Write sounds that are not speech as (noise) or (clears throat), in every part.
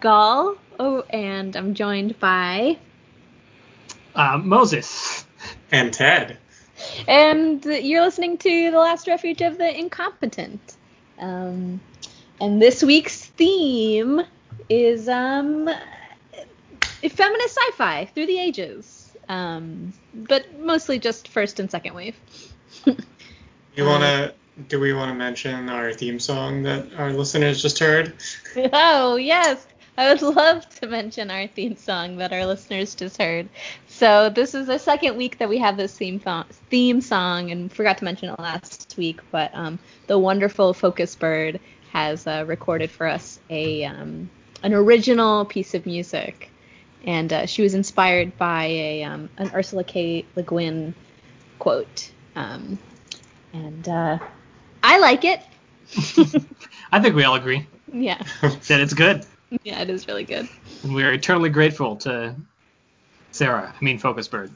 Gall. Oh, and I'm joined by. Uh, Moses. And Ted. And you're listening to The Last Refuge of the Incompetent. Um, and this week's theme is um, feminist sci fi through the ages. Um, but mostly just first and second wave. You wanna? Do we want to mention our theme song that our listeners just heard? (laughs) Oh, yes. I would (laughs) love to mention our theme song that our listeners just heard. So this is the second week that we have this theme th- theme song, and forgot to mention it last week, but um, the wonderful Focus Bird has uh, recorded for us a um, an original piece of music, and uh, she was inspired by a um, an Ursula K. Le Guin quote, um, and uh, I like it. (laughs) (laughs) I think we all agree yeah, that it's good. (laughs) yeah, it is really good. And we are eternally grateful to Sarah, I mean Focus Bird.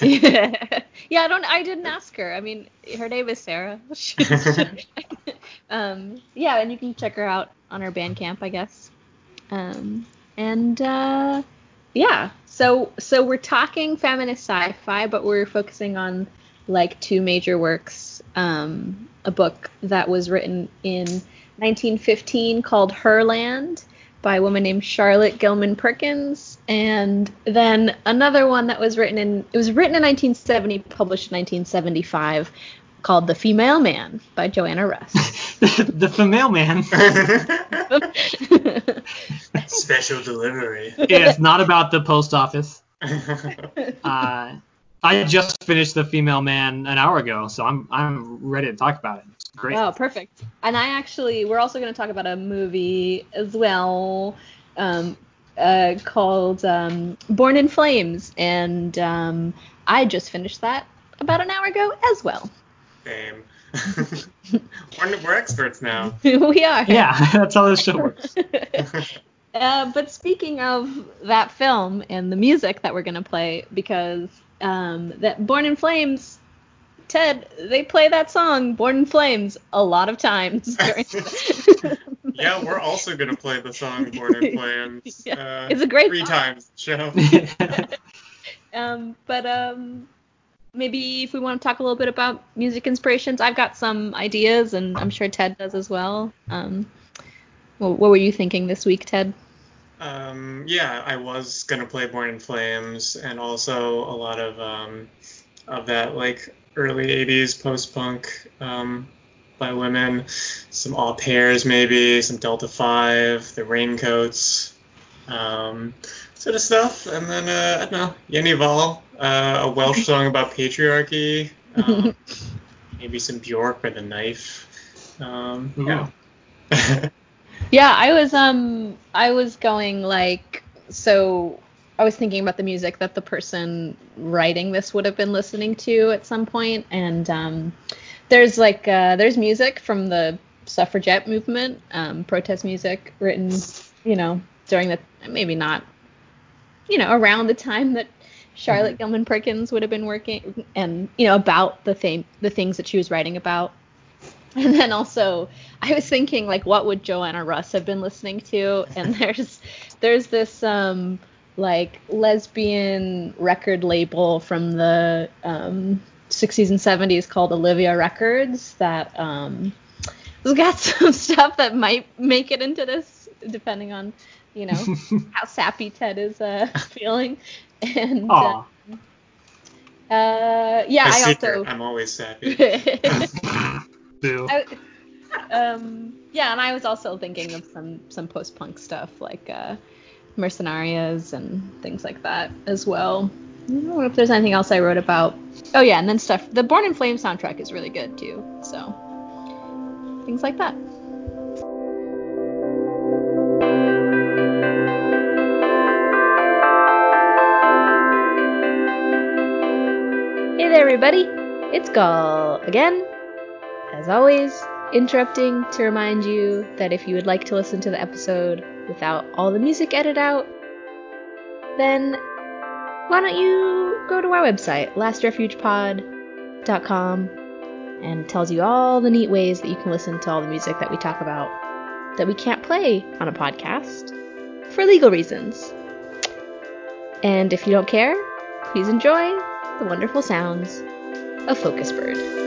yeah, (laughs) yeah, I don't. I didn't ask her. I mean, her name is Sarah. (laughs) um, yeah, and you can check her out on her Bandcamp, I guess. Um, and uh, yeah, so so we're talking feminist sci-fi, but we're focusing on like two major works. Um, a book that was written in 1915 called Herland by a woman named Charlotte Gilman Perkins, and then another one that was written in it was written in 1970, published in 1975, called The Female Man by Joanna Russ. (laughs) the female man. (laughs) Special delivery. yeah, it's not about the post office. (laughs) Uh, I just finished the female man an hour ago, so I'm I'm ready to talk about it. It's great. Oh, perfect. And I actually, we're also going to talk about a movie as well um, uh, called um, Born in Flames, and um, I just finished that about an hour ago as well. Same. (laughs) we're, we're experts now. (laughs) we are. Yeah, (laughs) that's how this show works. Uh, but speaking of that film and the music that we're gonna play, because um, that Born in Flames, Ted, they play that song Born in Flames a lot of times. (laughs) During (laughs) Yeah, we're also gonna play the song Born in Flames. (laughs) Yeah, uh, it's a great three song. times show. um, but um, maybe if we want to talk a little bit about music inspirations, I've got some ideas, and I'm sure Ted does as well. Um, what, what were you thinking this week, Ted? Um, yeah, I was gonna play Born in Flames, and also a lot of um, of that like early '80s post-punk um, by women, some Au Pairs maybe, some Delta Five, the Raincoats, um, sort of stuff, and then uh, I don't know, Jenny Hval, uh, a Welsh song about patriarchy, um, (laughs) maybe some Bjork by the Knife. Um, yeah. (laughs) Yeah, I was um I was going like so I was thinking about the music that the person writing this would have been listening to at some point and um there's like uh there's music from the suffragette movement, um protest music written, you know, during the maybe not you know, around the time that Charlotte Gilman Perkins would have been working and you know about the thing the things that she was writing about and then also, I was thinking like, what would Joanna Russ have been listening to? And (laughs) there's there's this um like lesbian record label from the um 60s and 70s called Olivia Records that um has got (laughs) some stuff that might make it into this, depending on you know (laughs) how sappy Ted is uh, (laughs) feeling. And uh, uh, yeah, My I secret, also. I'm always sappy. I, um, yeah, and I was also thinking of some some post punk stuff like uh, Mercenarias and things like that as well. I don't know if there's anything else I wrote about Oh yeah, and then stuff. The Born in Flames soundtrack is really good too. So things like that. Hey there, everybody. It's Gall again. As always, interrupting to remind you that if you would like to listen to the episode without all the music edited out, then why don't you go to our website, lastrefugepod.com, and tells you all the neat ways that you can listen to all the music that we talk about that we can't play on a podcast for legal reasons. And if you don't care, please enjoy the wonderful sounds of Focus Bird.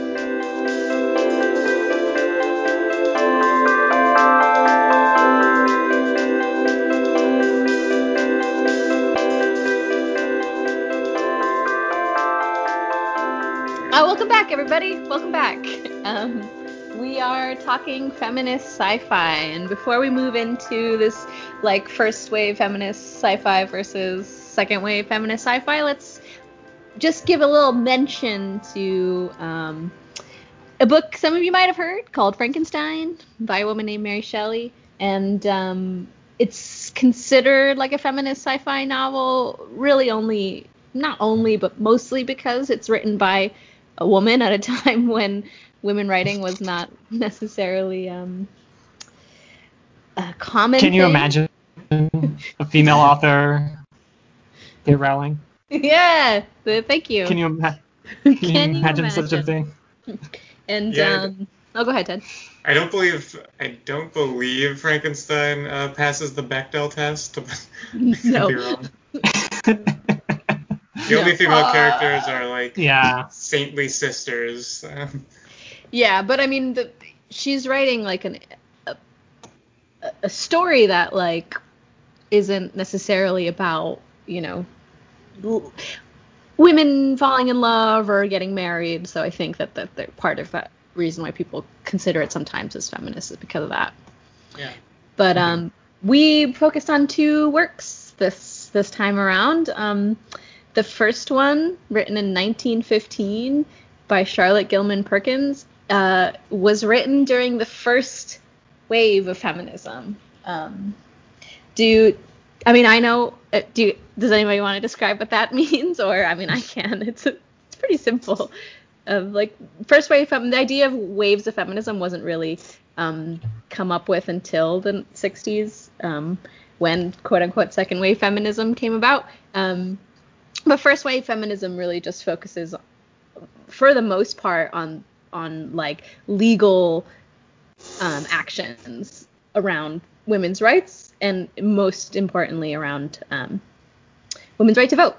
Everybody. Welcome back. (laughs) Um, we are talking feminist sci-fi, and before we move into this like first wave feminist sci-fi versus second wave feminist sci-fi, let's just give a little mention to um, a book some of you might have heard called Frankenstein by a woman named Mary Shelley, and um, it's considered like a feminist sci-fi novel, really only not only but mostly because it's written by a woman at a (laughs) time when women writing was not necessarily um, a common. Can you thing. imagine a (laughs) female author? Dear Rowling. Yeah, th- thank you. Can you, ima- (laughs) can you Can you imagine, such a thing? And Yeah. um, oh, go ahead, Ted. I don't believe I don't believe Frankenstein uh, passes the Bechdel test. I could No. Be wrong. The only female Uh, characters are like yeah. saintly sisters. Um, (laughs) Yeah, but I mean, the, she's writing like an a, a story that like isn't necessarily about you know l- women falling in love or getting married. So I think that that they're part of that reason why people consider it sometimes as feminist is because of that. yeah. But um, we focused on two works this this time around. Um, the first one, written in 1915 by Charlotte Gilman Perkins, uh, was written during the first wave of feminism. Um, do I mean I know? uh, Do does anybody want to describe what that (laughs) means? Or I mean I can. (laughs) It's it's pretty simple. Of like first wave fem- the idea of waves of feminism wasn't really um, come up with until the 60s um, when quote unquote second wave feminism came about. Um, but first wave feminism really just focuses for the most part on on like legal um, actions around women's rights and most importantly around um, women's right to vote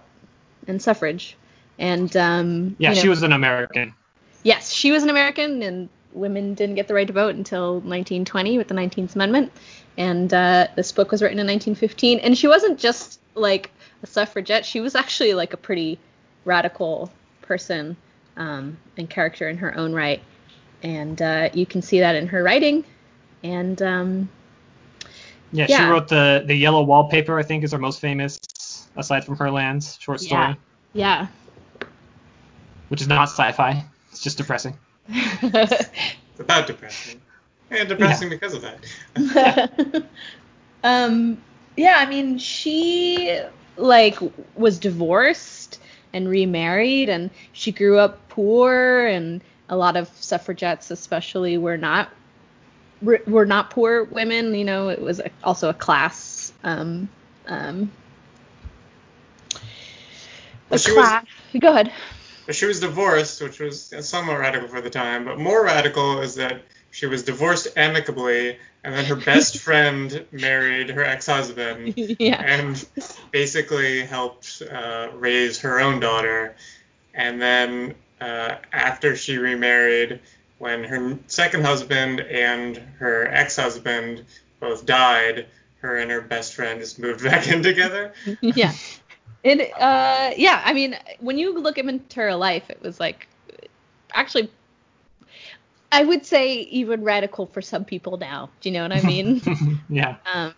and suffrage. And um, Yeah, you know, she was an American. Yes, she was an American, and women didn't get the right to vote until 1920 with the 19th Amendment. And uh, this book was written in 1915. And she wasn't just like a suffragette; she was actually like a pretty radical person um, and character in her own right. And uh, you can see that in her writing. And um, Yeah, she wrote the the Yellow Wallpaper. I think is her most famous, aside from Herland's short story, Yeah. yeah. which is not sci-fi. It's just depressing. It's (laughs) about depressing. And depressing because of that. (laughs) (laughs) um yeah i mean she like was divorced and remarried and she grew up poor and a lot of suffragettes especially were not were not poor women you know it was also a class um um a she was- class go ahead But she was divorced, which was somewhat radical for the time. But more radical is that she was divorced amicably, and then her best (laughs) friend married her ex-husband, yeah and basically helped uh, raise her own daughter. And then uh, after she remarried, when her second husband and her ex-husband both died, her and her best friend just moved (laughs) back in together. yeah. It uh yeah, I mean when you look at her life it was like actually I would say even radical for some people now. Do you know what I mean? (laughs) yeah. um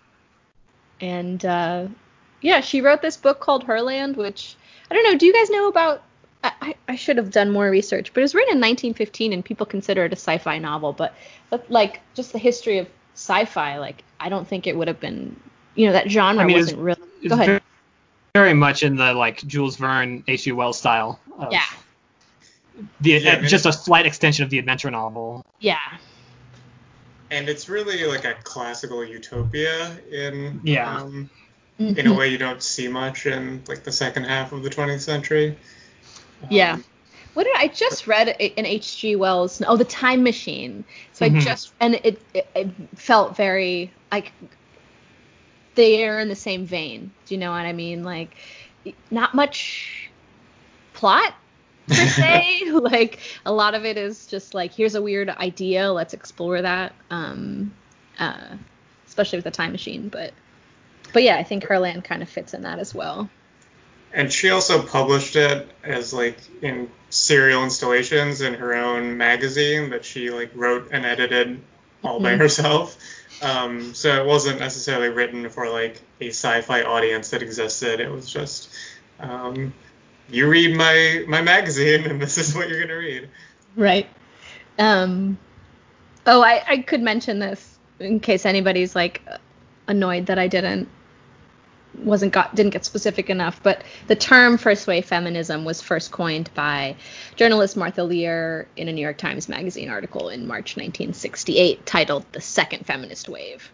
and uh yeah, she wrote this book called Herland which I don't know, do you guys know about I, I should have done more research, but it was written in 1915 and people consider it a sci-fi novel. But but like just the history of sci-fi, like I don't think it would have been, you know, that genre I mean, wasn't really. Go ahead. Very, very much in the like Jules Verne, H.G. Wells style. Of Yeah, The, Yeah, I uh, just a slight extension of the adventure novel. yeah, And it's really like a classical utopia in Yeah. um, in a Mhm. way you don't see much in like the second half of the 20th century. Yeah. Um, What did I just read a- an H.G. Wells? Oh, The Time Machine. So Mhm. I just and it, it it felt very like they are in the same vein. Do you know what I mean? Like not much plot per (laughs) se. (laughs) like a lot of it is just like here's a weird idea, let's explore that. Um, uh, especially with the Time Machine, but. But yeah, I think Herland kind of fits in that as well. And she also published it as like in serial installations in her own magazine that she like wrote and edited all by Mhm. herself. Um, so it wasn't necessarily written for like a sci-fi audience that existed. It was just um, you read my my magazine and this is what you're gonna read. Right. Um. Oh, I, I could mention this in case anybody's like annoyed that I didn't wasn't got didn't get specific enough. But the term first wave feminism was first coined by journalist Martha Lear in a New York Times Magazine article in March 1968 titled "The Second Feminist Wave."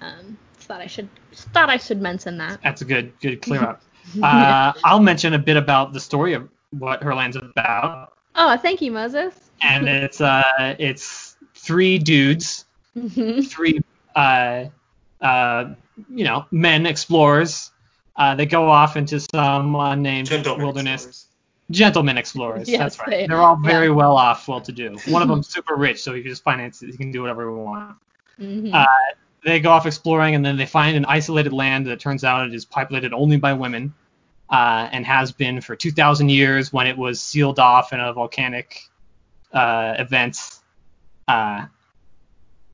Um, thought I should thought I should mention that. That's a good good clear up. (laughs) Uh, I'll mention a bit about the story of what Her Herland's about, Oh, thank you, Moses. and (laughs) it's uh it's three dudes, Mhm. three uh uh you know men explorers. Uh, they go off into some unnamed Gentlemen wilderness. explorers. Gentlemen explorers. Yes, that's right. they- They, are all very yeah. well off, well to do. One of them's super rich, so he can just finance it. He can do whatever he wants. Mhm. Uh, they go off exploring and then they find an isolated land that turns out it is populated only by women uh, and has been for 2,000 years when it was sealed off in a volcanic uh, event. Uh,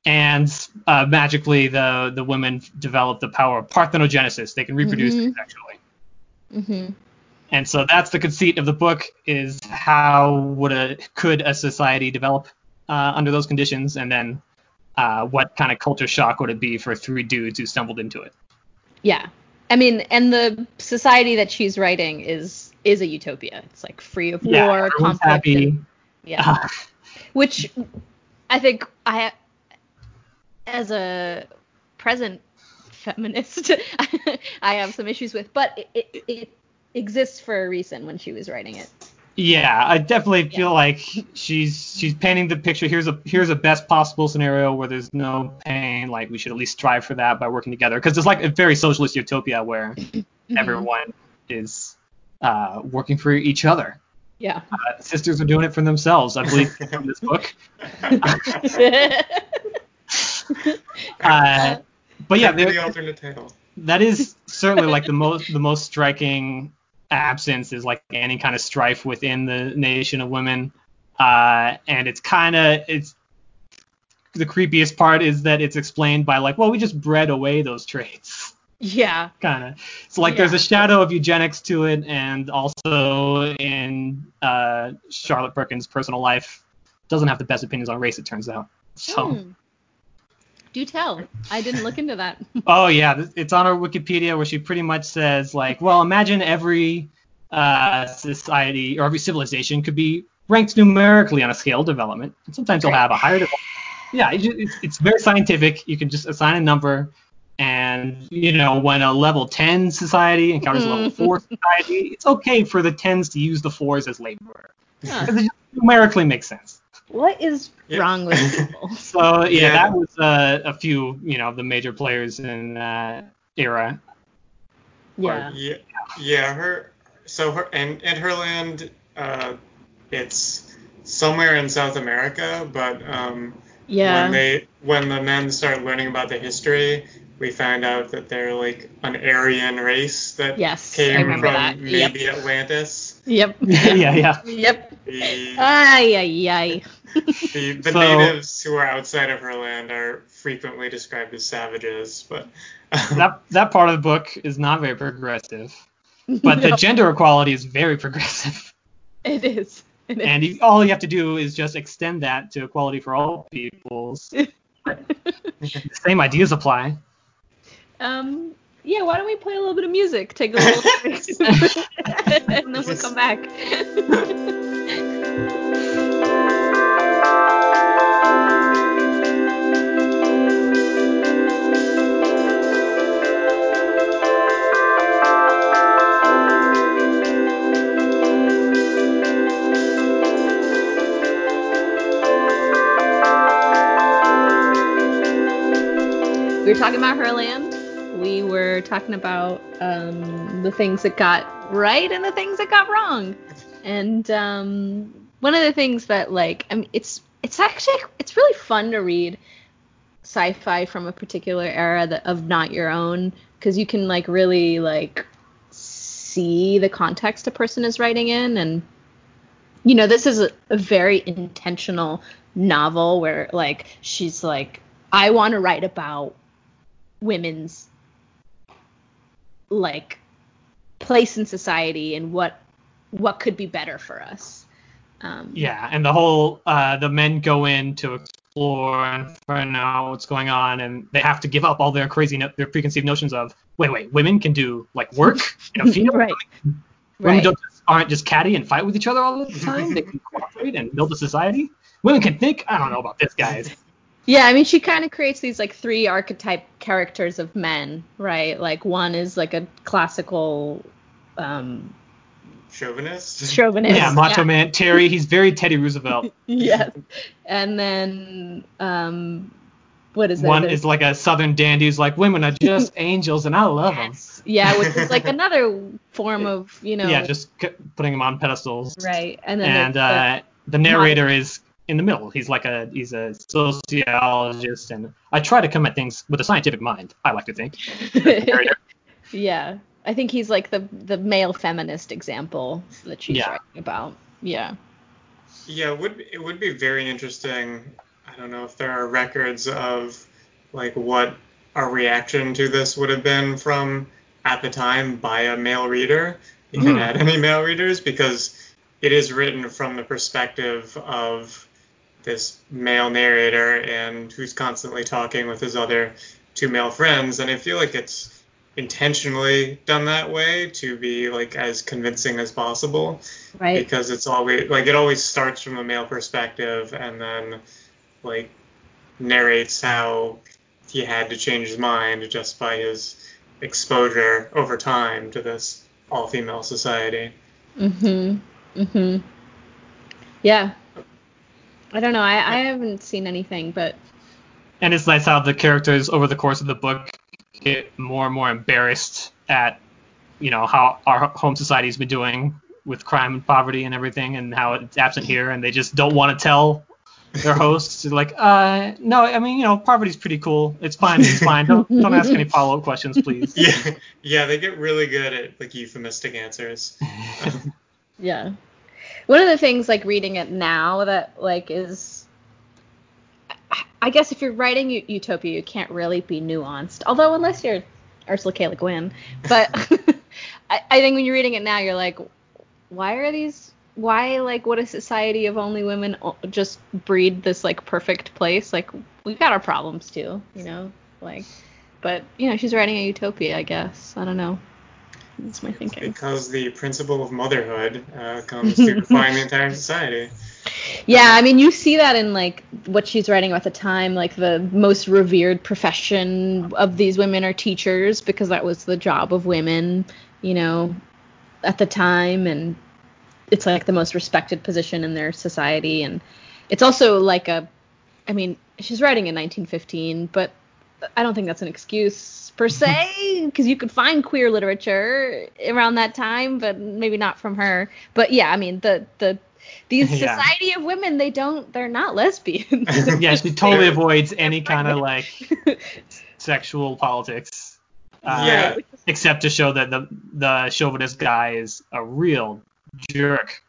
and uh, magically, the the women develop the power of parthenogenesis. They can reproduce Mhm. sexually. Mhm. And so that's the conceit of the book: is how would a could a society develop uh, under those conditions, and then uh, what kind of culture shock would it be for three dudes who stumbled into it? Yeah. I mean, and the society that she's writing is is a utopia. It's like free of Yeah, war, conflict. happy. and- yeah. Uh, Which I think I as a present feminist (laughs) I have some issues with, but it, it, it exists for a reason when she was writing it. Yeah, I definitely Yeah. feel like she's she's painting the picture. Here's a here's a best possible scenario where there's no pain. Like we should at least strive for that by working together, because it's like a very socialist utopia where (clears throat) Mm-hmm. everyone is uh, working for each other. Yeah. Uh, sisters are doing it for themselves, I believe, from this (laughs) book. (laughs) Uh, but yeah, Could be there- the alternate title. that is (laughs) certainly like the most the most striking absence is like any kind of strife within the nation of women. Uh and it's kind of it's the creepiest part is that it's explained by like well we just bred away those traits. Yeah. kind of so like there's a shadow of eugenics to it and also in uh charlotte perkins personal life doesn't have the best opinions on race it turns out. So Hmm. Do tell. I didn't look into that. (laughs) Oh yeah, it's on her Wikipedia where she pretty much says like, well, imagine every uh, society or every civilization could be ranked numerically on a scale of development. And sometimes they'll have a higher development. Yeah, it's, it's very scientific. You can just assign a number, and you know when a level 10 society encounters a level Mhm. (laughs) 4 society, it's okay for the 10s to use the 4s as labor. Huh. it just numerically makes sense. What is Yeah. wrong with (laughs) people? So yeah, Yeah. that was uh, a few, you know, the major players in that era. yeah. Yeah, yeah. Her so her and and her land, uh, it's somewhere in South America, but um, Yeah. when they when the men start learning about the history, we find out that they're like an Aryan race that Yes, came from that. Yep. maybe Atlantis. Yep. (laughs) yeah, yeah. Yep. The, Ay, ay, ay. the, (laughs) the So- natives who are outside of her land are frequently described as savages, but um, (laughs) That that part of the book is not very progressive, but the gender equality is very progressive. It is. It is. And you, all you have to do is just extend that to equality for all peoples. the same ideas apply. Um, yeah, why don't we play a little bit of music? Take a little (laughs) break. (laughs) and then we'll come back. (laughs) talking about um, the things that got right and the things that got wrong. And um, one of the things that like I mean, it's it's actually it's really fun to read sci-fi from a particular era that, of not your own because you can like really like see the context a person is writing in and you know this is a, a very intentional novel where like she's like I want to write about women's like place in society and what what could be better for us. Um, Yeah, and the whole uh, the men go in to explore and find out what's going on, and they have to give up all their crazy, no- their preconceived notions of wait, wait, women can do like work in a (laughs) field. right. Women Right. don't just, aren't just catty and fight with each other all the time. they can cooperate and build a society. Women can think. I don't know about this, guys. Yeah, I mean, she kind of creates these like three archetype characters of men, right? Like one is like a classical um, Chauvinist. (laughs) chauvinist. Yeah, Macho Man Terry. He's very Teddy Roosevelt. (laughs) yes. And then um, what is that? One There's- is like a Southern dandy who's like, women are just (laughs) angels, and I love them. Yes. Yeah, which is like another form of you know. Yeah, just c- putting them on pedestals. right. And then and uh, the narrator is in the middle. He's like a he's a sociologist, and I try to come at things with a scientific mind. I like to think. (laughs) yeah, I think he's like the the male feminist example that she's Yeah. writing about. Yeah. Yeah, it would it would be very interesting. I don't know if there are records of like what our reaction to this would have been from at the time by a male reader, if Mhm. it had any male readers, because it is written from the perspective of this male narrator and who's constantly talking with his other two male friends, and I feel like it's intentionally done that way to be like as convincing as possible Right. because it's always like it always starts from a male perspective and then like narrates how he had to change his mind just by his exposure over time to this all-female society. Mhm. Mhm. Yeah. I don't know. I I haven't seen anything, but And it's nice how the characters over the course of the book get more and more embarrassed at, you know, how our home society's been doing with crime and poverty and everything, and how it's absent here, and they just don't want to tell their hosts. They're like, uh, no, I mean, you know, poverty's pretty cool. It's fine. It's (laughs) fine. Don't don't ask any follow up questions, please. Yeah, yeah, they get really good at like euphemistic answers. (laughs) yeah. One of the things like reading it now that like is I- guess if you're writing U- Utopia, you can't really be nuanced. Although unless you're Ursula K. Le Guin, but (laughs) I, I think when you're reading it now, you're like, why are these? Why like would a society of only women just breed this like perfect place? Like we've got our problems too, you know. Like, but you know, she's writing a utopia, I guess. I don't know. That's my thinking. Because the principle of motherhood uh, comes to define the entire society. Yeah, I mean, you see that in like what she's writing about the time. Like the most revered profession of these women are teachers because that was the job of women, you know, at the time, and it's like the most respected position in their society. And it's also like a, I mean, she's writing in 1915, but I don't think that's an excuse per se (laughs) because you could find queer literature around that time, but maybe not from her. But yeah, I mean the the these (laughs) Yeah. society of women they don't they're not lesbians. (laughs) yeah, she totally avoids any kind of like sexual politics. Uh, Yeah. Except to show that the the chauvinist guy is a real jerk.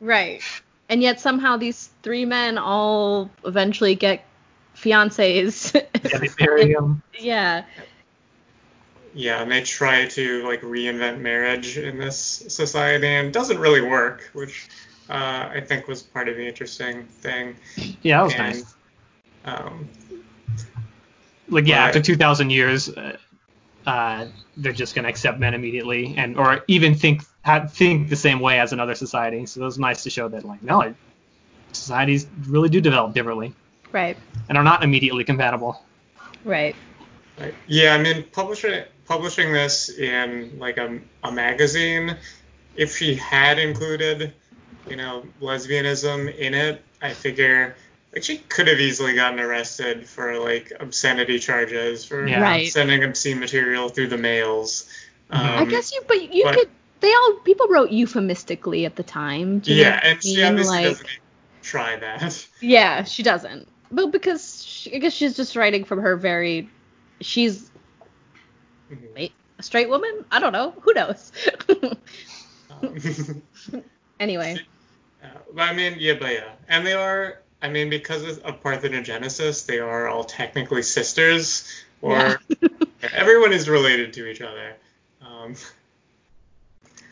right. And yet somehow these three men all eventually get fiancés. Yeah, they marry him. (laughs) yeah. Yeah, and they try to like reinvent marriage in this society, and it doesn't really work, which uh, I think was part of the interesting thing. Yeah, that was and, nice. Um, Like yeah, Right. after 2,000 years, uh, uh, they're just gonna accept men immediately, and or even think ha- think the same way as another society. So it was nice to show that like no, it- societies really do develop differently Right. and are not immediately compatible. Right. Right. Yeah, I mean, publishing publishing this in like a, a magazine, if she had included, you know, lesbianism in it, I figure like she could have easily gotten arrested for like obscenity charges for Yeah. Right. sending obscene material through the mails. Mhm. I Um, guess you, but you but- could. They all people wrote euphemistically at the time. Do Yeah, and she obviously Like- doesn't try that. Yeah, she doesn't. Well, because she, I guess she's just writing from her very. She's Mhm. wait a straight woman. I don't know. Who knows? Um, (laughs) (laughs) anyway. Uh, but I mean, yeah, but yeah, and they are. I mean, because of parthenogenesis, they are all technically sisters, or Yeah. (laughs) everyone is related to each other. Um,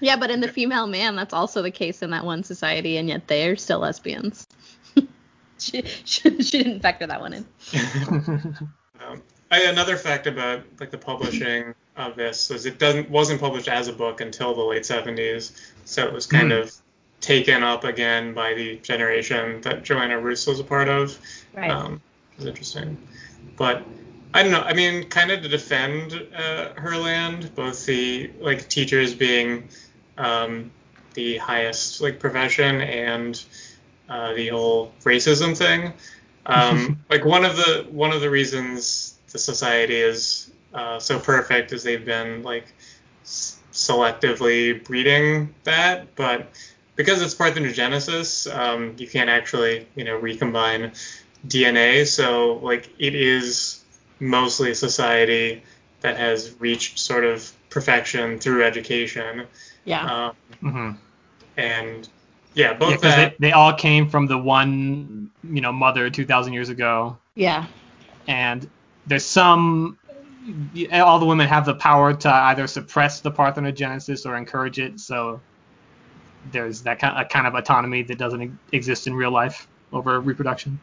Yeah, but in the female man, that's also the case in that one society, and yet they're still lesbians. (laughs) she, she, she didn't factor that one in. (laughs) um, I, another fact about like the publishing of this was it doesn't wasn't published as a book until the late 70s, so it was kind Hmm. of taken up again by the generation that Joanna Russ was a part of. Right. Um, it was interesting. But I don't know. I mean, kind of to defend uh, her land, both the like teachers being um, the highest like profession and uh, the whole racism thing. Um, (laughs) like one of the one of the reasons the society is uh, so perfect is they've been like s- selectively breeding that, but because it's parthenogenesis, um, you can't actually you know recombine DNA. So like it is mostly a society that has reached sort of perfection through education. yeah. Um, hmm and yeah, Yeah, both because that. they, they all came from the one, you know, mother 2,000 years ago, yeah. and there's some. All the women have the power to either suppress the parthenogenesis or encourage it. So there's that kind of, kind of autonomy that doesn't exist in real life over reproduction.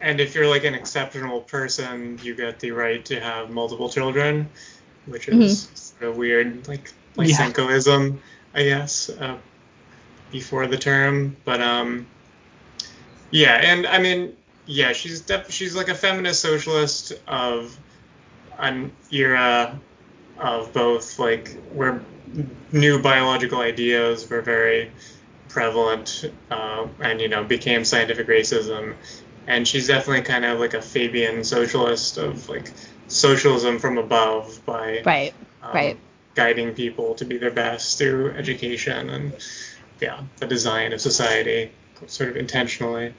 And if you're like an exceptional person, you get the right to have multiple children, which is sort of weird, like Yeah. Lysenkoism, I guess, uh, before the term. But um, yeah, and I mean, yeah, she's def- she's like a feminist socialist of an era of both like where new biological ideas were very prevalent uh, and you know became scientific racism and she's definitely kind of like a Fabian socialist of like socialism from above by Right. um, right. guiding people to be their best through education and yeah the design of society sort of intentionally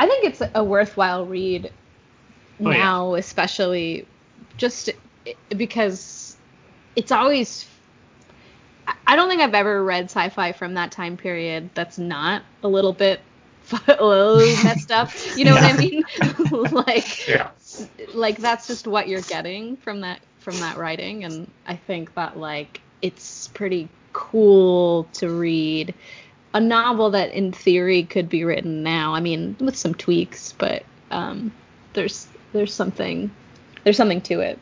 I think it's a worthwhile read Oh, yeah. now, especially just because it's always. I- don't think I've ever read sci-fi from that time period that's not a little bit (laughs) a little messed up. You know what I mean? (laughs) like, yeah like that's just what you're getting from that from that writing, and I think that like it's pretty cool to read a novel that in theory could be written now. I mean, with some tweaks, but um, there's there's something there's something to it,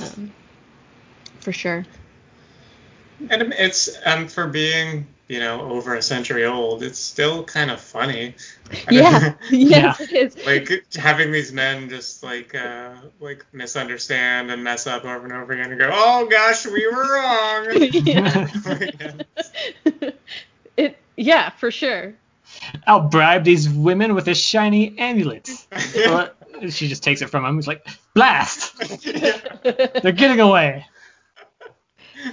um, for sure. and it's for being you know over a century old it's still kind of funny I (laughs) mean, Yeah, (laughs) yes, it is. like having these men just like uh like misunderstand and mess up over and over again and go oh gosh we were wrong (laughs) Yeah. it yeah, for sure. I'll bribe these women with a shiny amulet. She just takes it from him. He's like, blast! They're getting away.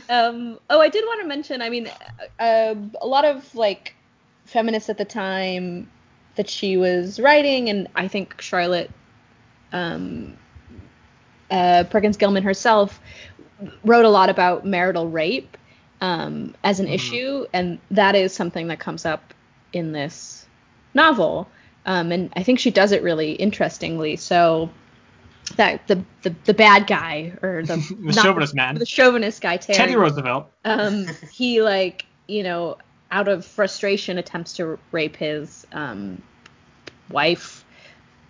Um, oh, I did want to mention. I mean, uh, a lot of like feminists at the time that she was writing, and I think Charlotte um, uh, Perkins Gilman herself wrote a lot about marital rape um, as an Mhm. issue, and that is something that comes up in this novel. Um, and I think she does it really interestingly. So that the the, the bad guy or the (laughs) The not chauvinist man. the chauvinist guy Terry, Teddy Roosevelt. um, (laughs) he like you know out of frustration, attempts to rape his um, wife,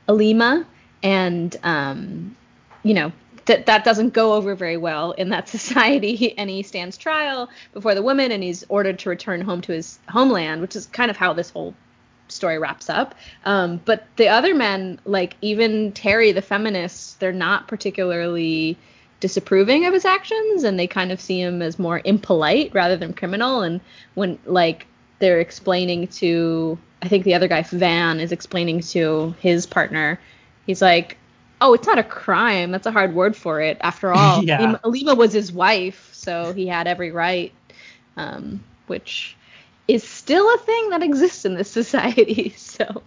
Alima, and um, you know that that doesn't go over very well in that (laughs) society, and he stands trial before the woman, and he's ordered to return home to his homeland, which is kind of how this whole story wraps up. Um, but the other men, like even Terry, the feminist, they're not particularly disapproving of his actions and they kind of see him as more impolite rather than criminal and when like they're explaining to I think the other guy Van is explaining to his partner he's like oh it's not a crime that's a hard word for it after (laughs) all Yeah. Was his wife so he had every right um, which is still a thing that exists in this (laughs) society so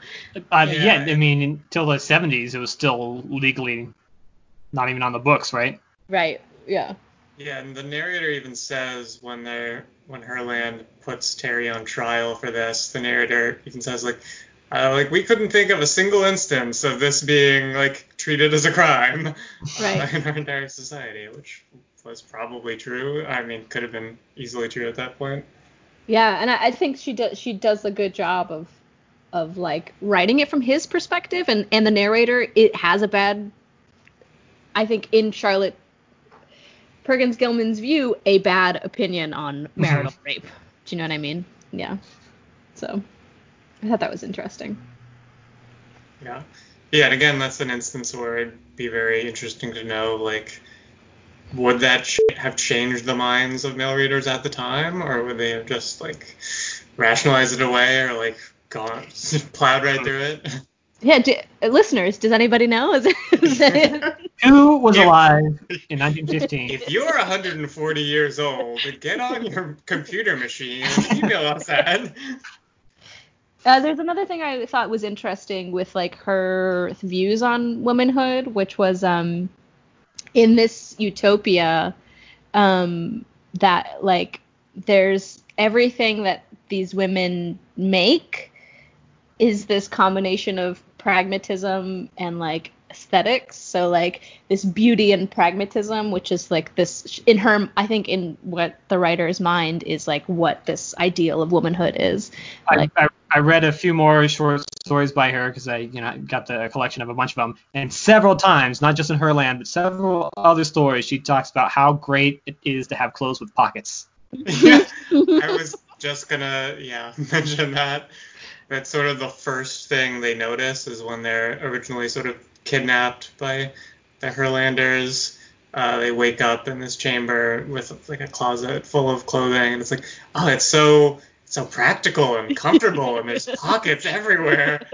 Uh, Yeah. yeah. I mean, until the 70s, it was still legally not even on the books, right? right yeah Yeah, and the narrator even says when they're when Herland puts Terry on trial for this, the narrator even says like, uh, like we couldn't think of a single instance of this being like treated as a crime Right. (laughs) in our entire society, which was probably true. I mean, could have been easily true at that point. Yeah, and I, I think she does she does a good job of of like writing it from his perspective and and the narrator it has a bad I think in Charlotte Perkins Gilman's view a bad opinion on mm-hmm. marital rape. Do you know what I mean? Yeah. So I thought that was interesting. Yeah. Yeah, and again, that's an instance where it'd be very interesting to know, like, would that ch- have changed the minds of male readers at the time, or would they have just like rationalized it away, or like gone (laughs) plowed right through it? Yeah, do, uh, listeners, does anybody know? (laughs) Is, is that- (laughs) Who was Yeah. alive in 1915? If you're 140 years old, get on your computer machine and email us at. Uh, there's another thing I thought was interesting with like her views on womanhood, which was um in this utopia um that like there's everything that these women make is this combination of pragmatism and like aesthetics so like this beauty and pragmatism which is like this in her i think in what the writer's mind is like what this ideal of womanhood is I, like I, I read a few more short stories by her because I, you know, got the collection of a bunch of them, and several times, not just in her land, but several other stories, she talks about how great it is to have clothes with pockets. (laughs) Yeah, I was just gonna, yeah, (laughs) mention that. That's sort of the first thing they notice is when they're originally sort of kidnapped by the Herlanders. Uh, they wake up in this chamber with like a closet full of clothing, and it's like, oh, it's so so practical and comfortable, and there's (laughs) pockets everywhere.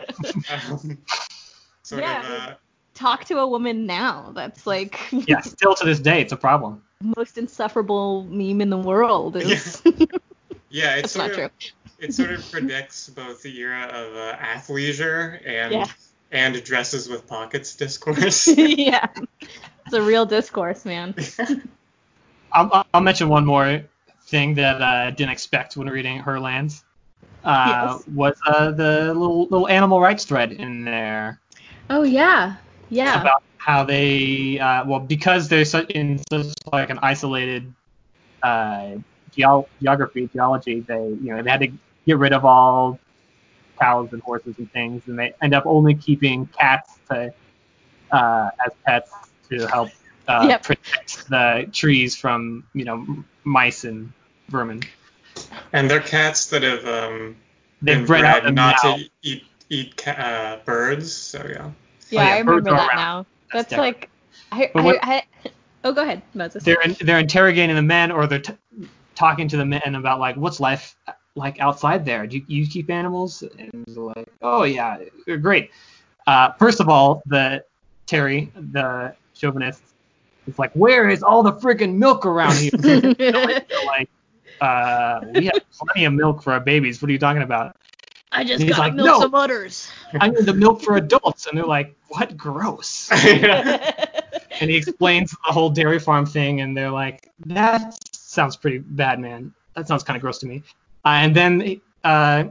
Um, sort Yeah. of, uh, talk to a woman now. That's like Yeah, still to this day, it's a problem. (laughs) most insufferable meme in the world. Is yeah, that's it's sort not of, true. it sort of (laughs) predicts both the era of uh, athleisure and Yeah. and dresses with pockets (laughs) discourse. yeah, it's a real discourse, man. (laughs) I'll, I'll- I'll mention one more thing that uh, I didn't expect when reading her lands. Uh, Yes. Was uh, the little little animal rights thread in there Oh yeah, yeah, about how they uh, well because they're such in such like an isolated uh, geo- geography geology they you know they had to get rid of all cows and horses and things and they end up only keeping cats to uh, as pets to help uh, Yep. protect the trees from you know mice and vermin. and they're cats that have um, They've been bred bred out them not now. to eat eat ca- uh, birds. So yeah. yeah. yeah, I remember that around. now. That's That's, like, I, I, what- I, oh, go ahead, Moses. they're they're interrogating the men or they're t- talking to the men about like what's life like outside there. Do you, you keep animals? And they're like, oh yeah, they're great. Uh, first of all, the Terry, the chauvinist, is like, where is all the freaking milk around here? (laughs) They're like, uh, we have plenty of milk for our babies. What are you talking about? I just He's got like, milk "No." some udders. I need the milk for adults. And they're like, what? Gross. (laughs) and he explains the whole dairy farm thing, and they're like, "That sounds pretty bad, man. That sounds kind of gross to me." Uh, and then uh,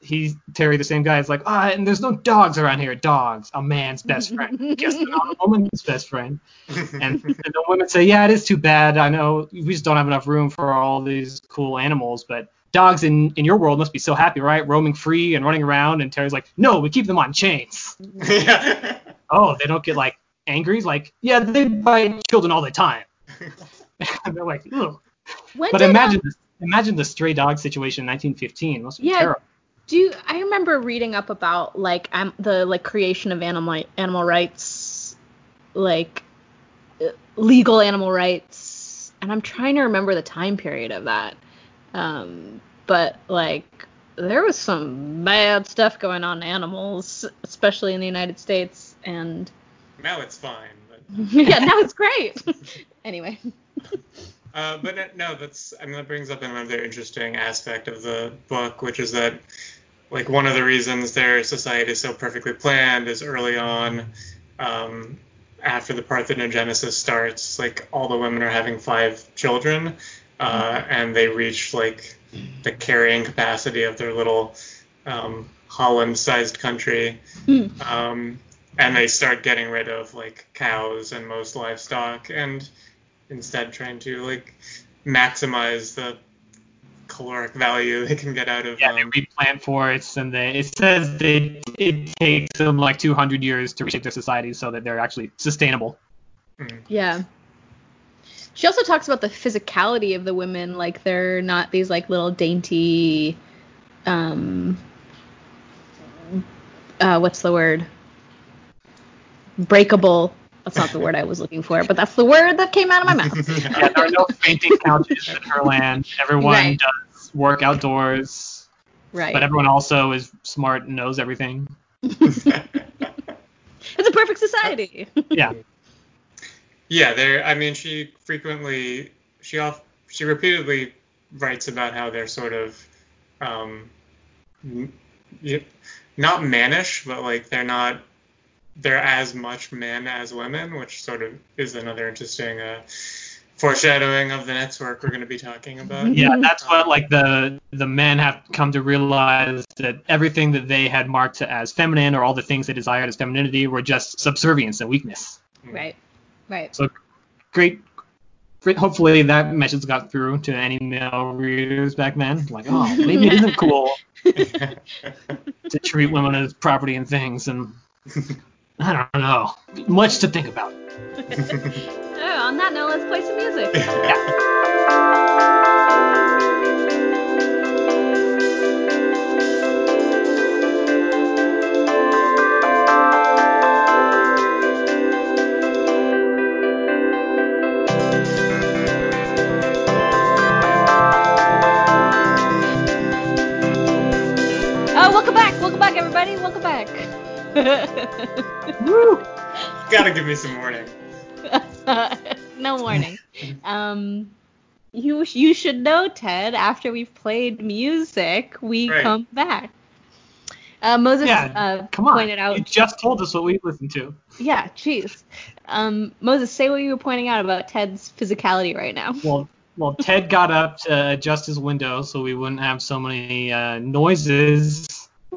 he Terry, the same guy, is like, "Ah, and there's no dogs around here. Dogs, a man's best friend. Guess they're not a woman's best friend." And, and the women say, "Yeah, it is too bad. I know we just don't have enough room for all these cool animals, but dogs in in your world must be so happy, right? Roaming free and running around. And Terry's like, no, we keep them on chains. (laughs) Oh, they don't get like angry. He's like, yeah, they bite children all the time. (laughs) (laughs) and they're like, Ugh. When But did, imagine um, this, imagine the stray dog situation in 1915. Must be Yeah. terrible. do you, I remember reading up about like um, the like creation of animal animal rights, like uh, legal animal rights, and I'm trying to remember the time period of that. Um, but like there was some bad stuff going on to animals, especially in the United States, and Now it's fine, but (laughs) yeah, now it's great. (laughs) anyway, (laughs) Uh, but no- that's I mean that brings up another interesting aspect of the book, which is that like one of the reasons their society is so perfectly planned is early on, um, after the parthenogenesis starts, like all the women are having five children, uh, and they reach like the carrying capacity of their little um, Holland-sized country, Hmm. um, and they start getting rid of like cows and most livestock and instead trying to like maximize the caloric value (laughs) they can get out of Yeah, they um, replant forests, and they, it says they, it takes them like 200 years to reshape their society so that they're actually sustainable. Yeah. She also talks about the physicality of the women, like they're not these like little dainty um uh what's the word? Breakable. That's not the word I was looking for, but that's the word that came out of my mouth. (laughs) Yeah, there are no fainting couches in Herland. Everyone Right. does work outdoors, Right. but everyone also is smart and knows everything. (laughs) it's a perfect society. (laughs) Yeah. yeah there i mean she frequently she off she repeatedly writes about how they're sort of um n- y- not mannish but like they're not they're as much men as women which sort of is another interesting uh foreshadowing of the next work we're going to be talking about Yeah, that's what like the the men have come to realize that everything that they had marked as feminine or all the things they desired as femininity were just subservience and weakness. right. Right. So great, great. Hopefully that message got through to any male readers back then. Like, oh, maybe it isn't (laughs) cool (laughs) to treat women as property and things, and (laughs) I don't know. Much to think about. (laughs) Oh, on that note, let's play some music. (laughs) Oh, welcome back, Woo! gotta give me some warning (laughs) no warning. Um, you you should know, Ted. After we've played music, we Right. come back. Uh, Moses Yeah, uh, Come on. pointed out. You just told us what we listened to. Yeah, jeez. Um, Moses, say what you were pointing out about Ted's physicality right now. Well, well, Ted got up to adjust his window so we wouldn't have so many uh, noises.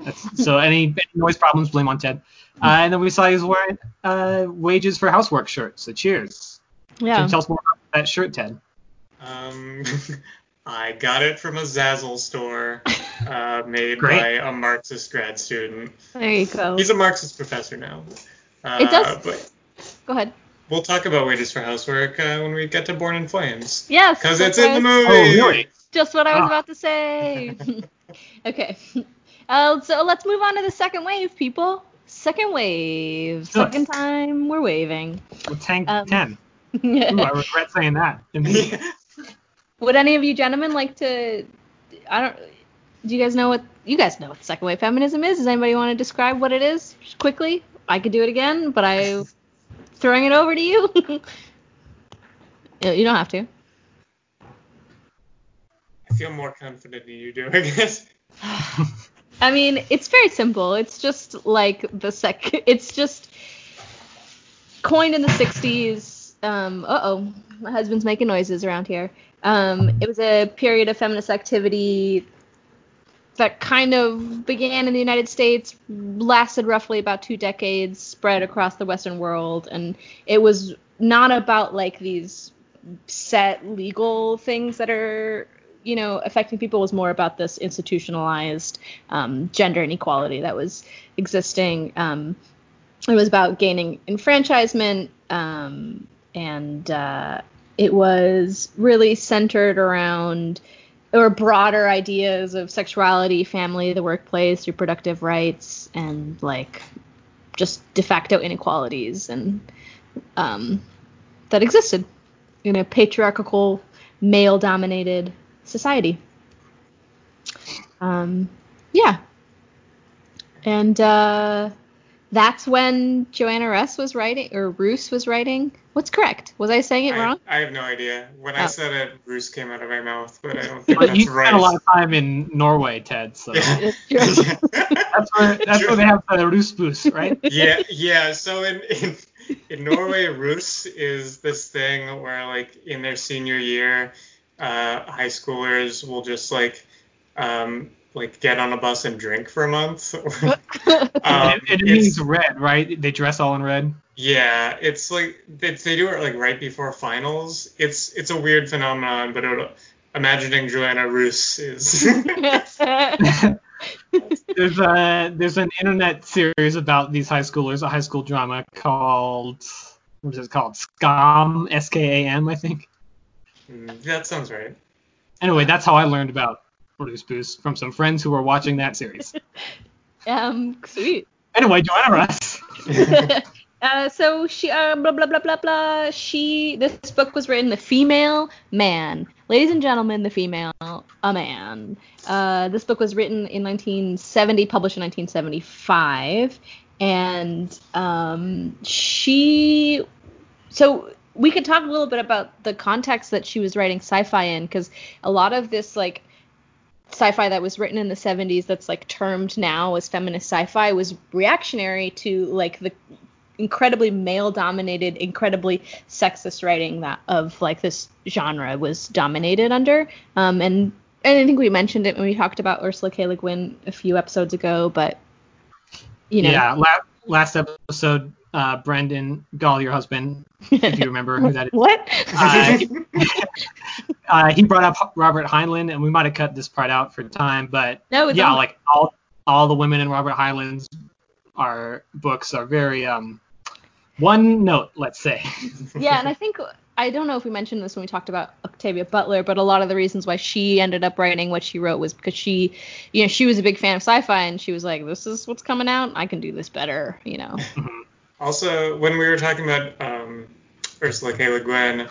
That's, so any, any noise problems, blame on Ted. Uh, and then we saw he was wearing uh, wages for housework shirt. So cheers. Can Yeah. you tell us more about that shirt, Ted? Um, (laughs) I got it from a Zazzle store uh, made Great. by a Marxist grad student. There you go. He's a Marxist professor now. Uh, It does- But Go ahead. we'll talk about wages for housework uh, when we get to Born in Flames. Yes. Because it's in the movie. Oh, really? Just what I was Ah. about to say. (laughs) (laughs) okay. Uh, so let's move on to the second wave, people. Second wave. Do. Second time we're waving. Well, tank Um, 10. (laughs) Ooh, I regret saying that. (laughs) Would any of you gentlemen like to? I don't. Do you guys know what you guys know what second wave feminism is? Does anybody want to describe what it is Just quickly? I could do it again, but I throwing it over to you. (laughs) you don't have to. I feel more confident than you do, I guess. I mean, it's very simple. It's just like the sec. (laughs) It's just coined in the 60s. Um, uh oh, my husband's making noises around here. Um, it was a period of feminist activity that kind of began in the United States, lasted roughly about two decades, spread across the Western world, and it was not about like these set legal things that are you know affecting people was more about this institutionalized um, gender inequality that was existing. Um, it was about gaining enfranchisement, um, and uh, it was really centered around or broader ideas of sexuality, family, the workplace, reproductive rights, and like just de facto inequalities and um, that existed in a patriarchal, male-dominated society. Um, yeah, and uh, that's when Joanna Russ was writing, or Roos was writing. What's correct? Was I saying it I, wrong? I have no idea. When Oh. I said it, Bruce came out of my mouth, but I don't think But that's you right. spent a lot of time in Norway, Ted. So (laughs) that's where that's where they have the Rusbus, right? yeah, yeah. So in, in in Norway, Rus is this thing where like in their senior year, uh, high schoolers will just like um, like get on a bus and drink for a month. um, (laughs) and it means red, right? They dress all in red. yeah, it's like it's, they do it like right before finals. It's it's a weird phenomenon, but it, imagining Joanna Rus is. (laughs) there's a there's an internet series about these high schoolers, a high school drama called what is it called? Skam, S K A M, I think. Mm, that sounds right. Anyway, that's how I learned about Rusbus from some friends who were watching that series. (laughs) um, sweet. Anyway, Joanna Russ. (laughs) uh, so she uh, blah blah blah blah blah. She this book was written the female man, ladies and gentlemen, the female a man. Uh, this book was written in 1970, published in 1975, and um, she so we could talk a little bit about the context that she was writing sci-fi in because a lot of this like sci-fi that was written in the 70s that's like termed now as feminist sci-fi was reactionary to like the incredibly male dominated incredibly sexist writing that of like this genre was dominated under um and and I think we mentioned it when we talked about Ursula K. Le Guin a few episodes ago but you know Yeah, la- last episode, uh, Brendan Gall, your husband, if you remember who that is. (laughs) what Uh, (laughs) uh, he brought up Robert Heinlein, and we might have cut this part out for time, but No, yeah, like all all the women in Robert Heinlein's are books are very um one note, let's say. (laughs) yeah, and I think I don't know if we mentioned this when we talked about Octavia Butler, but a lot of the reasons why she ended up writing what she wrote was because she, you know, she was a big fan of sci-fi and she was like, this is what's coming out. I can do this better, you know. Also, when we were talking about um, Ursula K. Le Guin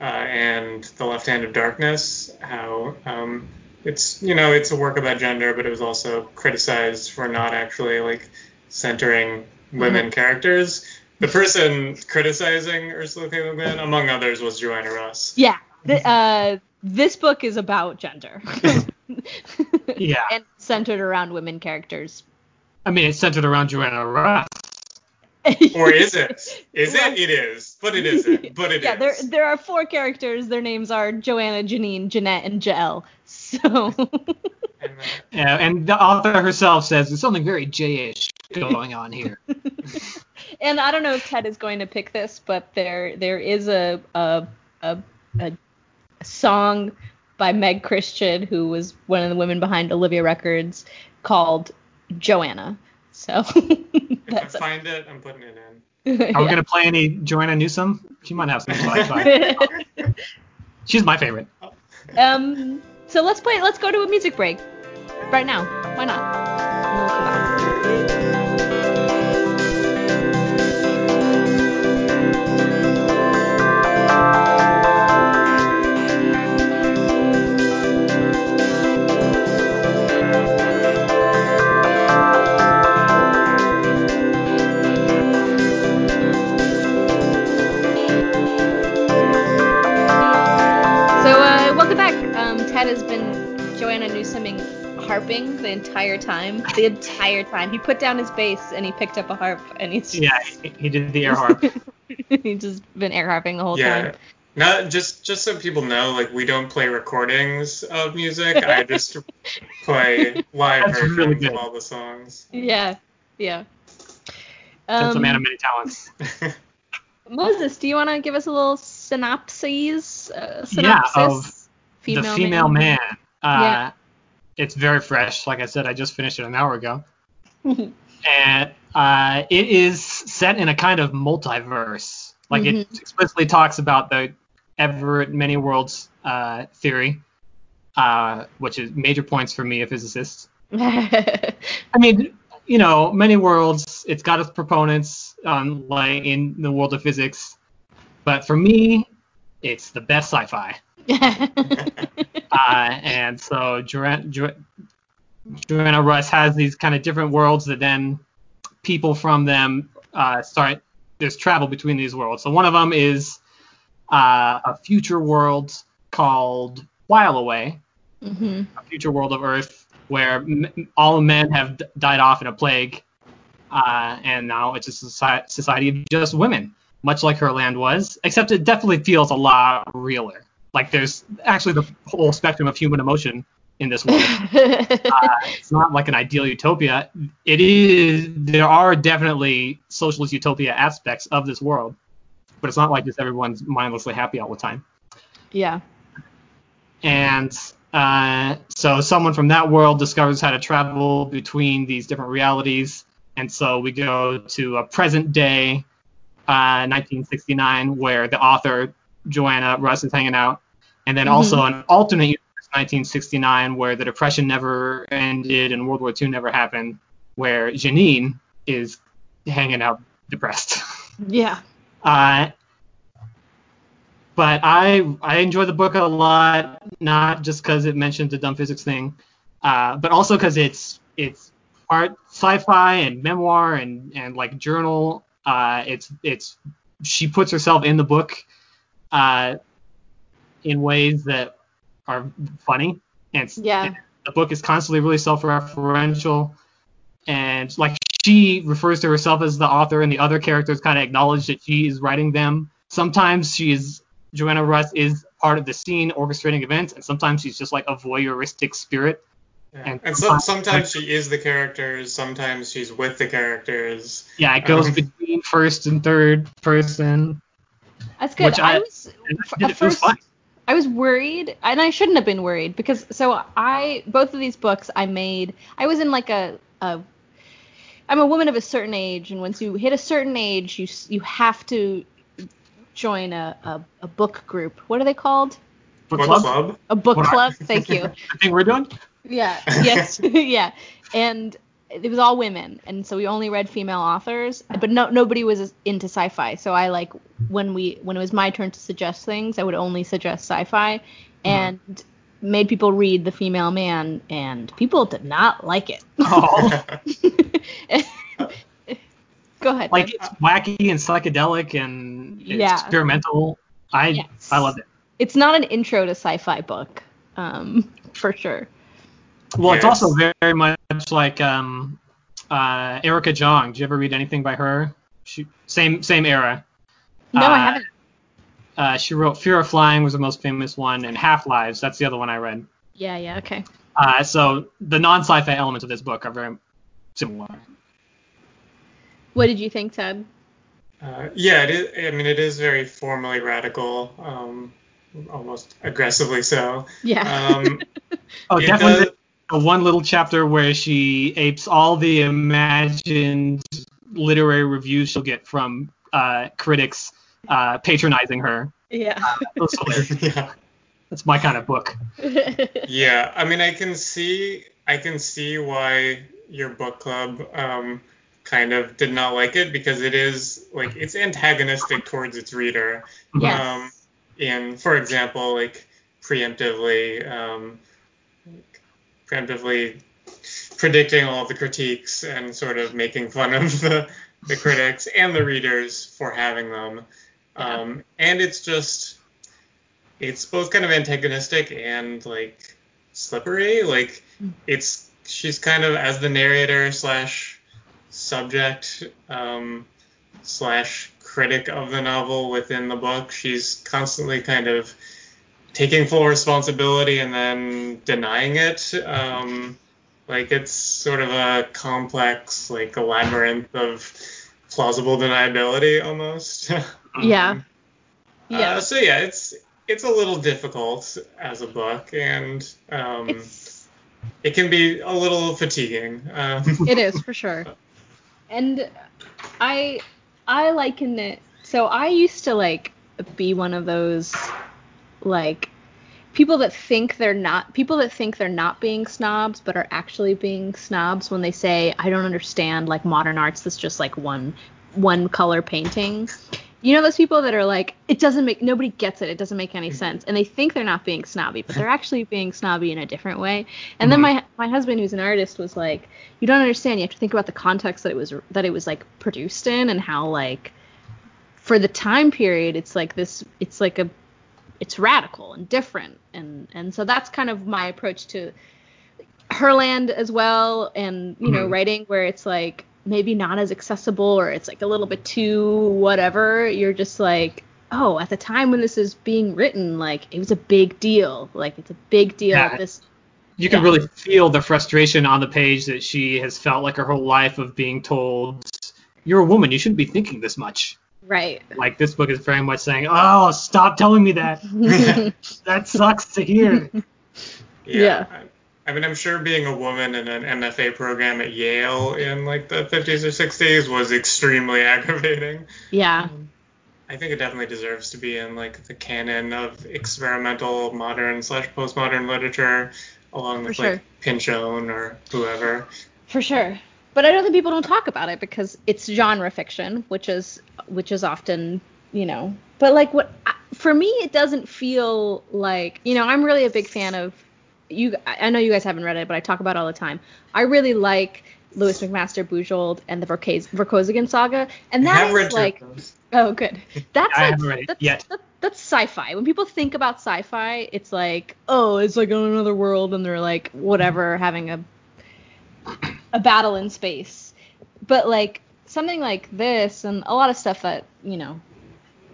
uh, and The Left Hand of Darkness, how um, it's you know it's a work about gender, but it was also criticized for not actually like centering women characters. The person criticizing Ursula K. Le Guin, among others, was Joanna Russ. Yeah, th- uh, this book is about gender. (laughs) Yeah. and centered around women characters. I mean, it's centered around Joanna Russ. (laughs) Or is it? Is it? It is, but it isn't. (laughs) But it is. yeah, there there are four characters. Their names are Joanna, Janine, Jeanette, and Jael. So And, (laughs) Yeah, and the author herself says there's something very J-ish going on here. and I don't know if Ted is going to pick this, but there there is a a a, a song by Meg Christian, who was one of the women behind Olivia Records, called Joanna. So if (laughs) that's I find it, I'm putting it in. (laughs) Are we gonna play any Joanna Newsom? She might have some Spotify. (laughs) She's my favorite. um. So let's play. Let's go to a music break right now. Why not? Harping the entire time. The entire time. He put down his bass and he picked up a harp and he's Yeah, he, he did the air harp. (laughs) he's just been air harping the whole Yeah. time. Not just just so people know, like we don't play recordings of music. I just (laughs) play live That's versions really good. of all the songs. Yeah, yeah. That's a Um, man of many talents. (laughs) Moses, do you want to give us a little synopsis? Uh, Yeah, synopsis? Female the female man. Uh, Yeah. It's very fresh. Like I said, I just finished it an hour ago. and uh, it is set in a kind of multiverse. Like it explicitly talks about the Everett many worlds uh, theory, uh, which is major points for me, a physicist. (laughs) I mean, you know, many worlds. It's got its proponents, um, like in the world of physics, but for me, it's the best sci-fi. (laughs) Uh, and so Joanna, Jo- Joanna Russ has these kind of different worlds that then people from them uh, start. There's travel between these worlds. So one of them is uh, a future world called Whileaway, hmm a future world of Earth where m- all men have d- died off in a plague, uh, and now it's a soci- society of just women, much like Herland was, except it definitely feels a lot realer. Like there's actually the whole spectrum of human emotion in this world. (laughs) uh, it's not like an ideal utopia. It is. There are definitely socialist utopia aspects of this world, but it's not like just everyone's mindlessly happy all the time. yeah. And uh, so someone from that world discovers how to travel between these different realities. And so we go to a present day, uh, 1969, where the author Joanna Russ is hanging out, and then also an alternate universe, 1969, where the Depression never ended and World War II never happened, where Janine is hanging out depressed. (laughs) Yeah. Uh, but I I enjoy the book a lot, not just because it mentions the dumb physics thing, uh, but also because it's it's art, sci-fi, and memoir, and and like journal. Uh, it's it's she puts herself in the book, uh, in ways that are funny, and Yeah. and the book is constantly really self-referential, and like she refers to herself as the author, and the other characters kind of acknowledge that she is writing them. Sometimes she is Joanna Russ is part of the scene, orchestrating events, and sometimes she's just like a voyeuristic spirit. Yeah. And And, so, sometimes she is the characters, sometimes she's with the characters. Yeah, it goes Um. between first and third person. That's good. Which I- I was And f- it, at it was first fun. I was worried, and I shouldn't have been worried because so I both of these books I made. I was in like a, a I'm a woman of a certain age, and once you hit a certain age, you you have to join a, a, a book group. What are they called? Book Book club? club? A book club. (laughs) Thank you. The thing we're doing? Yeah. Yes. (laughs) yeah. And it was all women, and so we only read female authors, but no nobody was into sci-fi. So I like when we when it was my turn to suggest things, I would only suggest sci-fi, and made people read the female man, and people did not like it. Oh, (laughs) Go ahead. like it's wacky and psychedelic and Yeah. experimental. I Yes. I loved it. it's not an intro to sci-fi book, um, for sure. Well, it's also very, very much like um, uh, Erica Jong. Did you ever read anything by her? She, same same era. No, Uh, I haven't. Uh, she wrote Fear of Flying was the most famous one, and Half Lives. That's the other one I read. Yeah, yeah, okay. Uh, so the non-sci-fi elements of this book are very similar. What did you think, Ted? Uh, yeah, it is, I mean, it is very formally radical, um, almost aggressively so. Yeah. Um, (laughs) Oh, definitely does- the one little chapter where she apes all the imagined literary reviews she'll get from uh, critics uh, patronizing her. yeah. That's (laughs) yeah. That's my kind of book. (laughs) Yeah, I mean, I can see, I can see why your book club um, kind of did not like it because it is like it's antagonistic towards its reader. Yes. Um, in, for example, like preemptively, um, preemptively predicting all the critiques and sort of making fun of the, the critics and the readers for having them. Um, and it's just, it's both kind of antagonistic and like slippery. Like it's, she's kind of as the narrator slash subject um, slash critic of the novel within the book. She's constantly kind of taking full responsibility and then denying it. Um, like it's sort of a complex, like a labyrinth of plausible deniability almost. Yeah. (laughs) Um, yeah. Uh, so yeah, it's it's a little difficult as a book, and um, it can be a little fatiguing. Um, (laughs) it is for sure. And I I liken it. So I used to like be one of those like people that think they're not people that think they're not being snobs but are actually being snobs when they say I don't understand like modern arts that's just like one one color painting. You know those people that are like it doesn't make nobody gets it it doesn't make any sense and they think they're not being snobby but they're actually being snobby in a different way. And then mm-hmm. my my husband who's an artist was like you don't understand you have to think about the context that it was that it was like produced in and how like for the time period it's like this it's like a it's radical and different and and so that's kind of my approach to Herland as well and you know Mhm. writing where it's like maybe not as accessible or it's like a little bit too whatever you're just like oh at the time when this is being written like it was a big deal like it's a big deal Yeah. this You can Yeah. really feel the frustration on the page that she has felt like her whole life of being told, "You're a woman. You shouldn't be thinking this much." Right Like this book is very much saying, "Oh, stop telling me that. (laughs) (laughs) that sucks to hear." Yeah. I, I mean, I'm sure being a woman in an MFA program at Yale in like the 50s or 60s was extremely (laughs) aggravating. yeah Um, I think it definitely deserves to be in like the canon of experimental modern slash postmodern literature, along For with sure. like Pynchon or whoever. For sure. But I don't think people don't talk about it because it's genre fiction, which is which is often, you know. But like what for me it doesn't feel like, you know, I'm really a big fan of you I know you guys haven't read it, but I talk about it all the time. I really like Lois McMaster Bujold and the Vorkosigan saga, and that is like those. Oh, good. (laughs) That's I like haven't read it that's, yet. that- that's sci-fi. When people think about sci-fi, it's like, oh, it's like on another world, and they're like, whatever, having a a battle in space. But like something like this, and a lot of stuff that you know,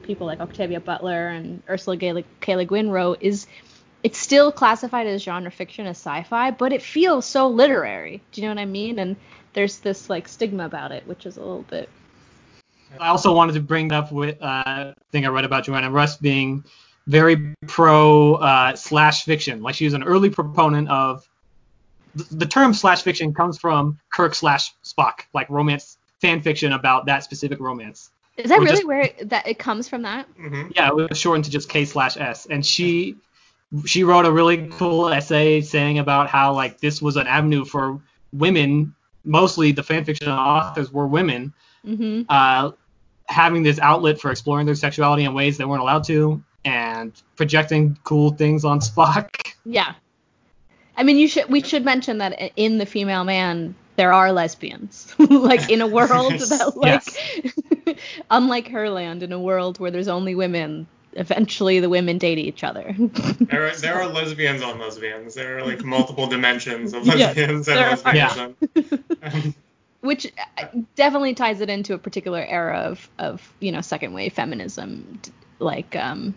people like Octavia Butler and Ursula K. Le-. Guin wrote is. It's still classified as genre fiction as sci-fi, but it feels so literary. Do you know what I mean? And there's this like stigma about it, which is a little bit I also wanted to bring up with uh, thing I read about Joanna Russ being very pro uh, slash fiction. Like she was an early proponent of the, the term slash fiction comes from Kirk slash Spock, like romance fan fiction about that specific romance. Is that really just- where it, that it comes from? That hmm Yeah, it was shortened to just K slash S, and she she wrote a really cool essay saying about how like this was an avenue for women, mostly the fan fiction authors were women, hmm uh, having this outlet for exploring their sexuality in ways they weren't allowed to, and projecting cool things on Spock. Yeah. I mean, you should we should mention that in the female man there are lesbians, (laughs) like in a world Yes. (laughs) that like, (laughs) unlike Herland, in a world where there's only women, eventually the women date each other. There are, there are lesbians on lesbians. There are like multiple dimensions of lesbians there are. and lesbianism. Um, Which uh, definitely ties it into a particular era of of you know second wave feminism, like um.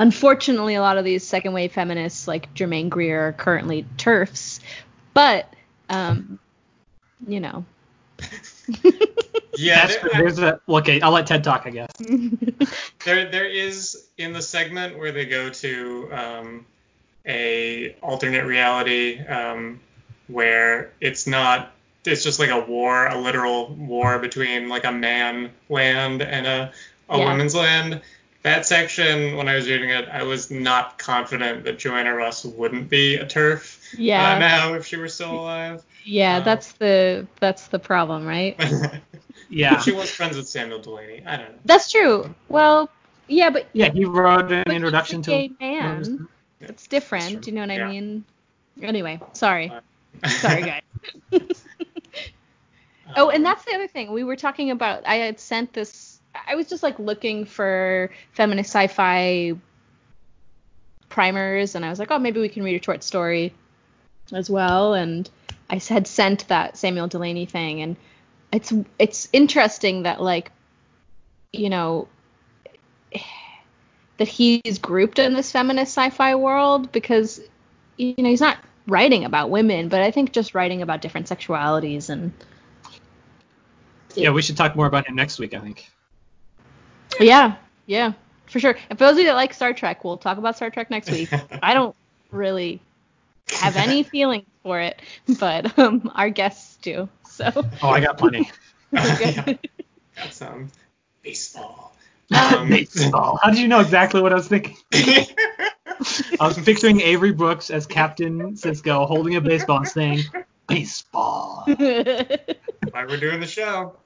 Unfortunately, a lot of these second wave feminists like Germaine Greer are currently TERFs, but um, you know, yeah, there, there's a okay. I'll let Ted talk, I guess. (laughs) there there is in the segment where they go to um, a alternate reality um, where it's not it's just like a war a literal war between like a man land and a, a Yeah. women's land that section when i was reading it i was not confident that joanna russ wouldn't be a TERF Yeah. uh, now if she were still alive Yeah, Um, that's the that's the problem, right? (laughs) Yeah, she was friends with samuel delany i don't know That's true. Well, yeah, but yeah. He wrote an introduction he's to. a gay man. It's different. Do you know what I Yeah. mean? Anyway, sorry. Uh, Sorry, guys. (laughs) (laughs) Oh, and that's the other thing. We were talking about. I had sent this. I was just like looking for feminist sci-fi primers, and I was like, oh, maybe we can read a short story as well. And I had sent that Samuel Delany thing, and it's it's interesting that like, you know, that he's grouped in this feminist sci-fi world because you know he's not writing about women, but I think just writing about different sexualities and Yeah, we should talk more about him next week. I think. Yeah, yeah, for sure. And for those of you that like Star Trek, we'll talk about Star Trek next week. (laughs) I don't really have any (laughs) feelings for it, but um, our guests do. So Oh, I got plenty. (laughs) yeah. Got some baseball. Um, Baseball. How did you know exactly what I was thinking? I was picturing Avery Brooks as Captain Sisko holding a baseball and saying, baseball. Why we're doing the show.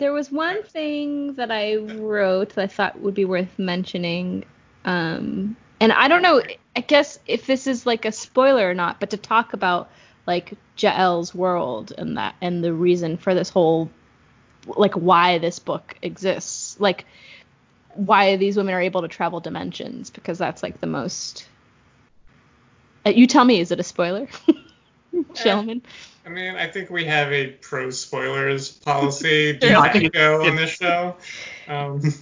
There was one thing that I wrote that I thought would be worth mentioning. Um, and I don't know, I guess if this is like a spoiler or not, but to talk about like Jael's world and that and the reason for this whole like why this book exists. Like why these women are able to travel dimensions because that's like the most uh, you tell me is it a spoiler (laughs) (laughs) gentlemen I mean, I think we have a pro spoilers policy. (laughs) Do Yeah, I think go on this show? Um, (laughs)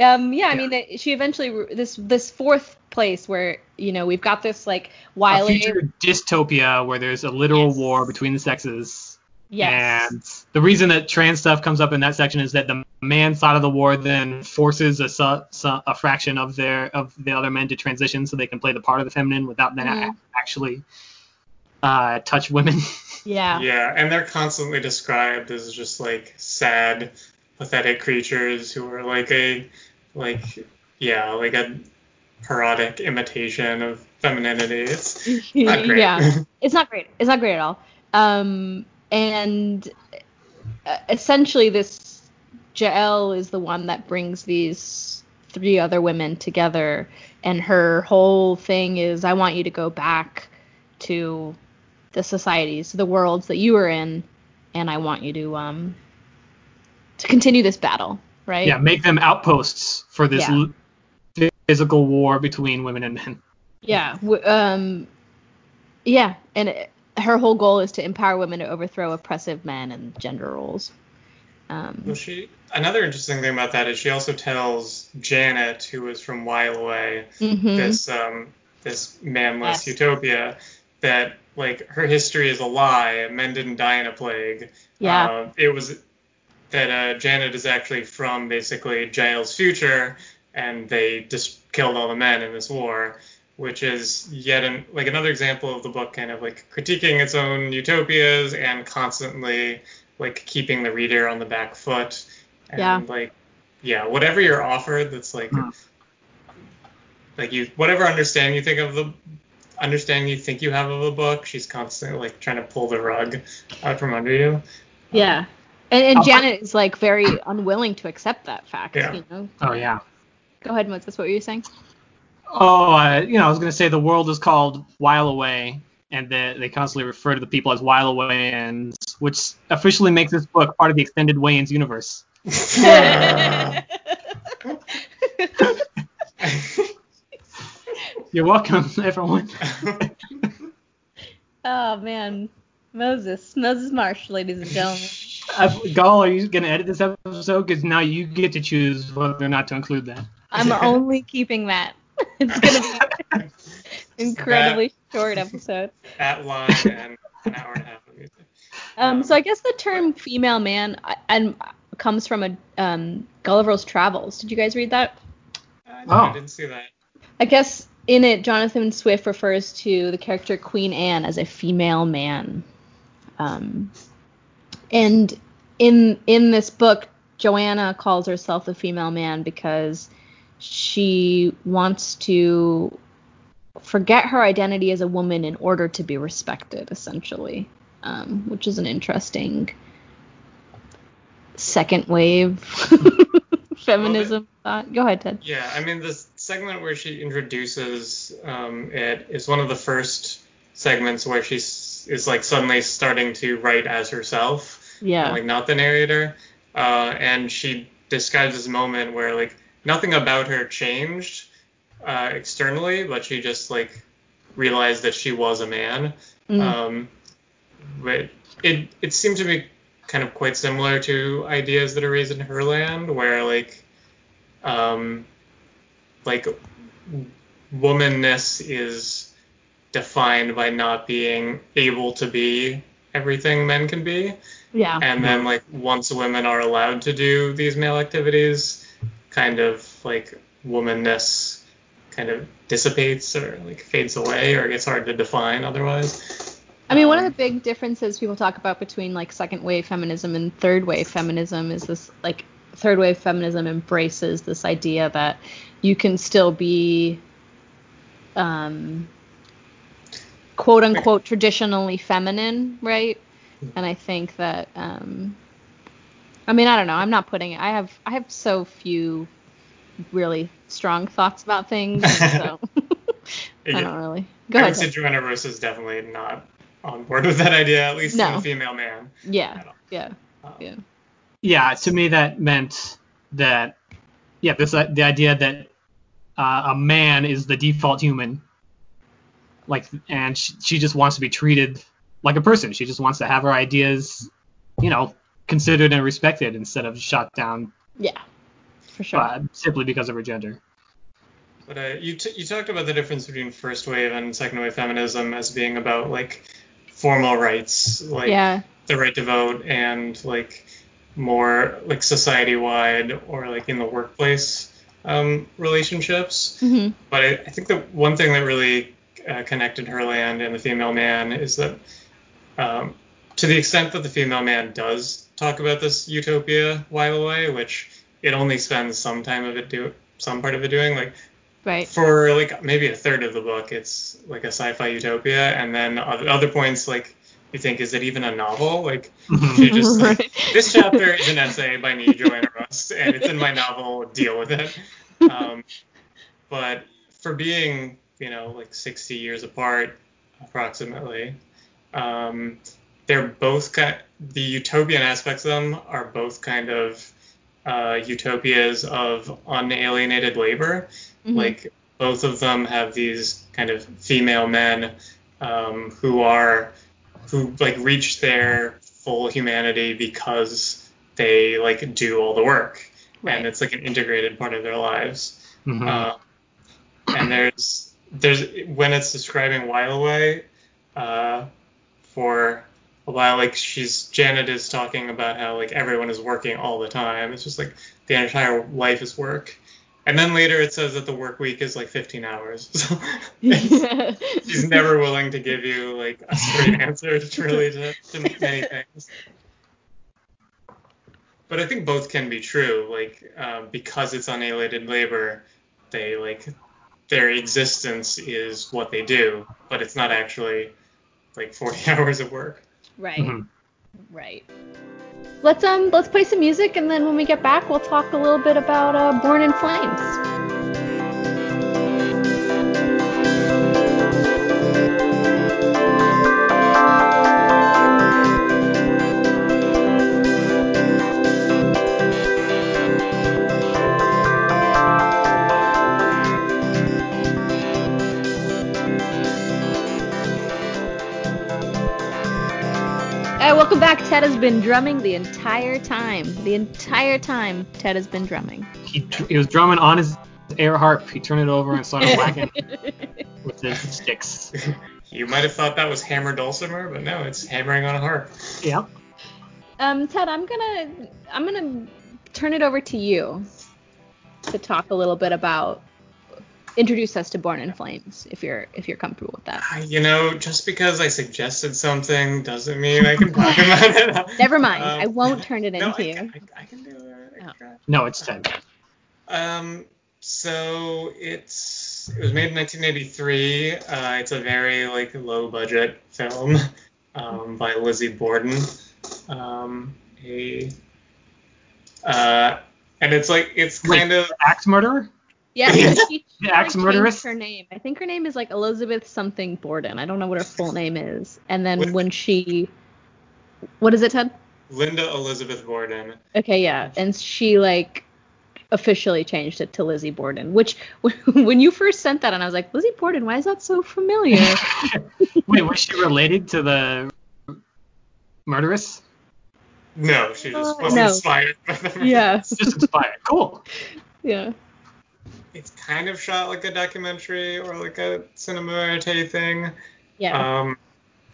Um, yeah, I mean, it, she eventually this this fourth place where you know we've got this like A Wiley. future dystopia where there's a literal Yes. war between the sexes. Yes. And the reason that trans stuff comes up in that section is that the man side of the war then forces a, su- su- a fraction of their of the other men to transition so they can play the part of the feminine without then Mhm. actually uh, touch women. (laughs) yeah. yeah, and they're constantly described as just like sad, pathetic creatures who are like a like yeah, like a parodic imitation of femininity. It's (laughs) not great. yeah. (laughs) It's not great. It's not great at all. Um, and uh, essentially, this Jael is the one that brings these three other women together, and her whole thing is, I want you to go back to the societies, the worlds that you were in, and I want you to um to continue this battle, right? yeah, make them outposts for this Yeah. l- physical war between women and men. Yeah. W- um, yeah, and it, her whole goal is to empower women to overthrow oppressive men and gender roles. Um, Well, she another interesting thing about that is she also tells Janet, who is from Whileaway, mhm. this um this manless Yes. utopia, that like her history is a lie. Men didn't die in a plague. Yeah. Uh, it was that uh, Janet is actually from basically Jael's future, and they just killed all the men in this war, which is yet an, like another example of the book kind of like critiquing its own utopias and constantly like keeping the reader on the back foot. And Yeah. like yeah, whatever you're offered that's like Hmm. like you whatever understanding you think of the understanding you think you have of a book, she's constantly like trying to pull the rug out from under you. yeah. And, and I'll- Janet is like very unwilling to accept that fact. Yeah. You know. Oh yeah. Go ahead, Moses. What you were you saying? Oh, uh, you know, I was gonna say the world is called Whileaway, and they, they constantly refer to the people as Whileawayans, which officially makes this book part of the extended Wayans universe. (laughs) (laughs) (laughs) You're welcome, (laughs) everyone. (laughs) oh man, Moses, Moses Marsh, ladies and gentlemen. (laughs) Uh, Gall, are you gonna edit this episode? Because now you get to choose whether or not to include that. I'm only keeping that. It's gonna be incredibly short episode. that line and an hour and a half of music. Um, Um, so I guess the term female man uh, and comes from a um, Gulliver's Travels. Did you guys read that? I, no, Oh. I didn't see that. I guess in it, Jonathan Swift refers to the character Queen Anne as a female man. Um, and in in this book, Joanna calls herself a female man because she wants to forget her identity as a woman in order to be respected, essentially, um, which is an interesting second wave (laughs) (laughs) feminism thought. Go ahead, Ted. Yeah, I mean, this segment where she introduces um, it is one of the first segments where she is like suddenly starting to write as herself, Yeah. like not the narrator. Uh, and she describes this moment where like nothing about her changed uh, externally, but she just like realized that she was a man. Mm. Um, but it it seemed to be kind of quite similar to ideas that are raised in Herland, where like um, like womanness is defined by not being able to be everything men can be, yeah. and then like once women are allowed to do these male activities, kind of like womanness kind of dissipates or like fades away or gets hard to define otherwise. I mean, one of the Um, big differences people talk about between like second wave feminism and third wave feminism is this like third wave feminism embraces this idea that you can still be um quote unquote traditionally feminine, right? And I think that um I mean, I don't know. I'm not putting it. I have I have so few really strong thoughts about things, so (laughs) (laughs) I don't really. Go I ahead. would say Joanna Russ is definitely not on board with that idea, at least No. in a female man. Yeah. Yeah. Um, Yeah. yeah, to me that meant that yeah, this uh, the idea that uh, a man is the default human, like, and she, she just wants to be treated like a person. She just wants to have her ideas, you know, considered and respected instead of shot down Yeah. For sure. uh, simply because of her gender. But uh, you t- you talked about the difference between first wave and second wave feminism as being about like formal rights, like yeah. the right to vote, and like more like society wide or like in the workplace um, relationships. hmm But I, I think the one thing that really uh, connected Herland and the female man is that um, to the extent that the female man does talk about this utopia Whileaway, which it only spends some time of it do some part of it doing, like Right. for like maybe a third of the book, it's like a sci-fi utopia, and then other points like you think is it even a novel? Like she just like, (laughs) this chapter is an essay by me, Joanna Russ, and it's in my novel. Deal with it. Um, but for being, you know, like 60 years apart, approximately, um, they're both kind. The utopian aspects of them are both kind of uh, utopias of unalienated labor. Mhm. Like both of them have these kind of female men um, who are who like reach their full humanity because they like do all the work Right. and it's like an integrated part of their lives. Mhm. Uh, and there's there's when it's describing Whileaway, uh, for a while, like she's Janet is talking about how like everyone is working all the time. It's just like the entire life is work. And then later it says that the work week is like 15 hours. (laughs) So it's- (laughs) she's never willing to give you like a straight answer to really to, to many things. But I think both can be true. Like um, because it's unalienated labor, they like their existence is what they do, but it's not actually like 40 (laughs) hours of work. Right. Mhm. Right. Let's um let's play some music and then when we get back we'll talk a little bit about uh, Born in Flames. Hey, welcome. Ted has been drumming the entire time. The entire time Ted has been drumming. He, he was drumming on his air harp. He turned it over and started (laughs) whacking with his sticks. You might have thought that was hammer dulcimer, but no, it's hammering on a harp. Yep. Um, Ted, I'm gonna I'm gonna turn it over to you to talk a little bit about introduce us to Born in Flames if you're if you're comfortable with that. I- You know, just because I suggested something doesn't mean I can talk about it. (laughs) Never mind, Um, I won't turn it no, into I, you. can- I, I can do it. Oh. No, it's ten. Um, so it's it was made in 1983. Uh, it's a very like low budget film um, by Lizzie Borden. Um, a uh, and it's like it's Wait. kind of Axe murderer? Yeah, (laughs) Yeah. she, she The axe like, murderess? her name. I think her name is like Elizabeth something Borden. I don't know what her full name is. And then What- when she, what is it, Ted? Linda Elizabeth Borden. Okay, yeah, and she like officially changed it to Lizzie Borden, which (laughs) when you first sent that, and I was like, Lizzie Borden, why is that so familiar? (laughs) Wait, was she related to the murderess? No, she just Uh, was no. inspired yeah, Just inspired. Cool. yeah. It's kind of shot like a documentary or like a cinema verite thing. Yeah. um,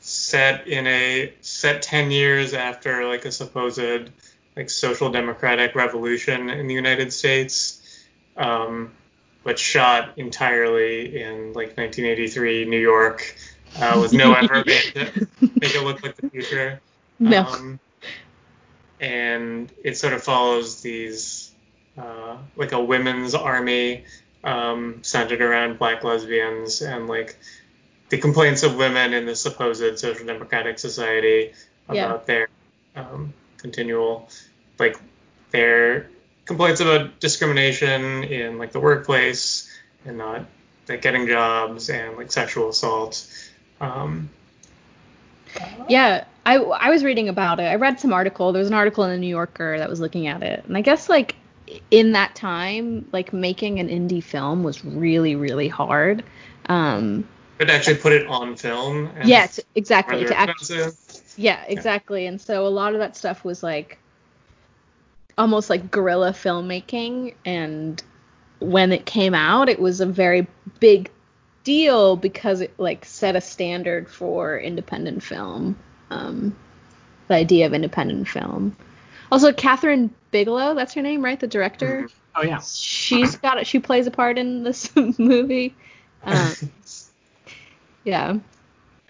set in a set 10 years after like a supposed like social democratic revolution in the United States. Um, but shot entirely in like 1983 New York, uh, with no effort made to make it look like the future. (laughs) No. Um, and it sort of follows these uh, like a women's army um, centered around black lesbians and like the complaints of women in the supposed social democratic society about Yeah. their um, continual like their complaints about discrimination in like the workplace and not like getting jobs and like sexual assault. Um, Yeah, I I was reading about it. I read some article. There was an article in the New Yorker that was looking at it, and I guess like in that time, like making an indie film was really really hard. Um, but actually put it on film. And yes, exactly. To act, expensive. yeah, exactly. And so a lot of that stuff was like almost like guerrilla filmmaking, and when it came out, it was a very big deal because it like set a standard for independent film. Um, the idea of independent film. Also, Kathryn Bigelow, that's her name, right? The director. Oh yeah. She's got it. She plays a part in this (laughs) movie. Um, (laughs) yeah.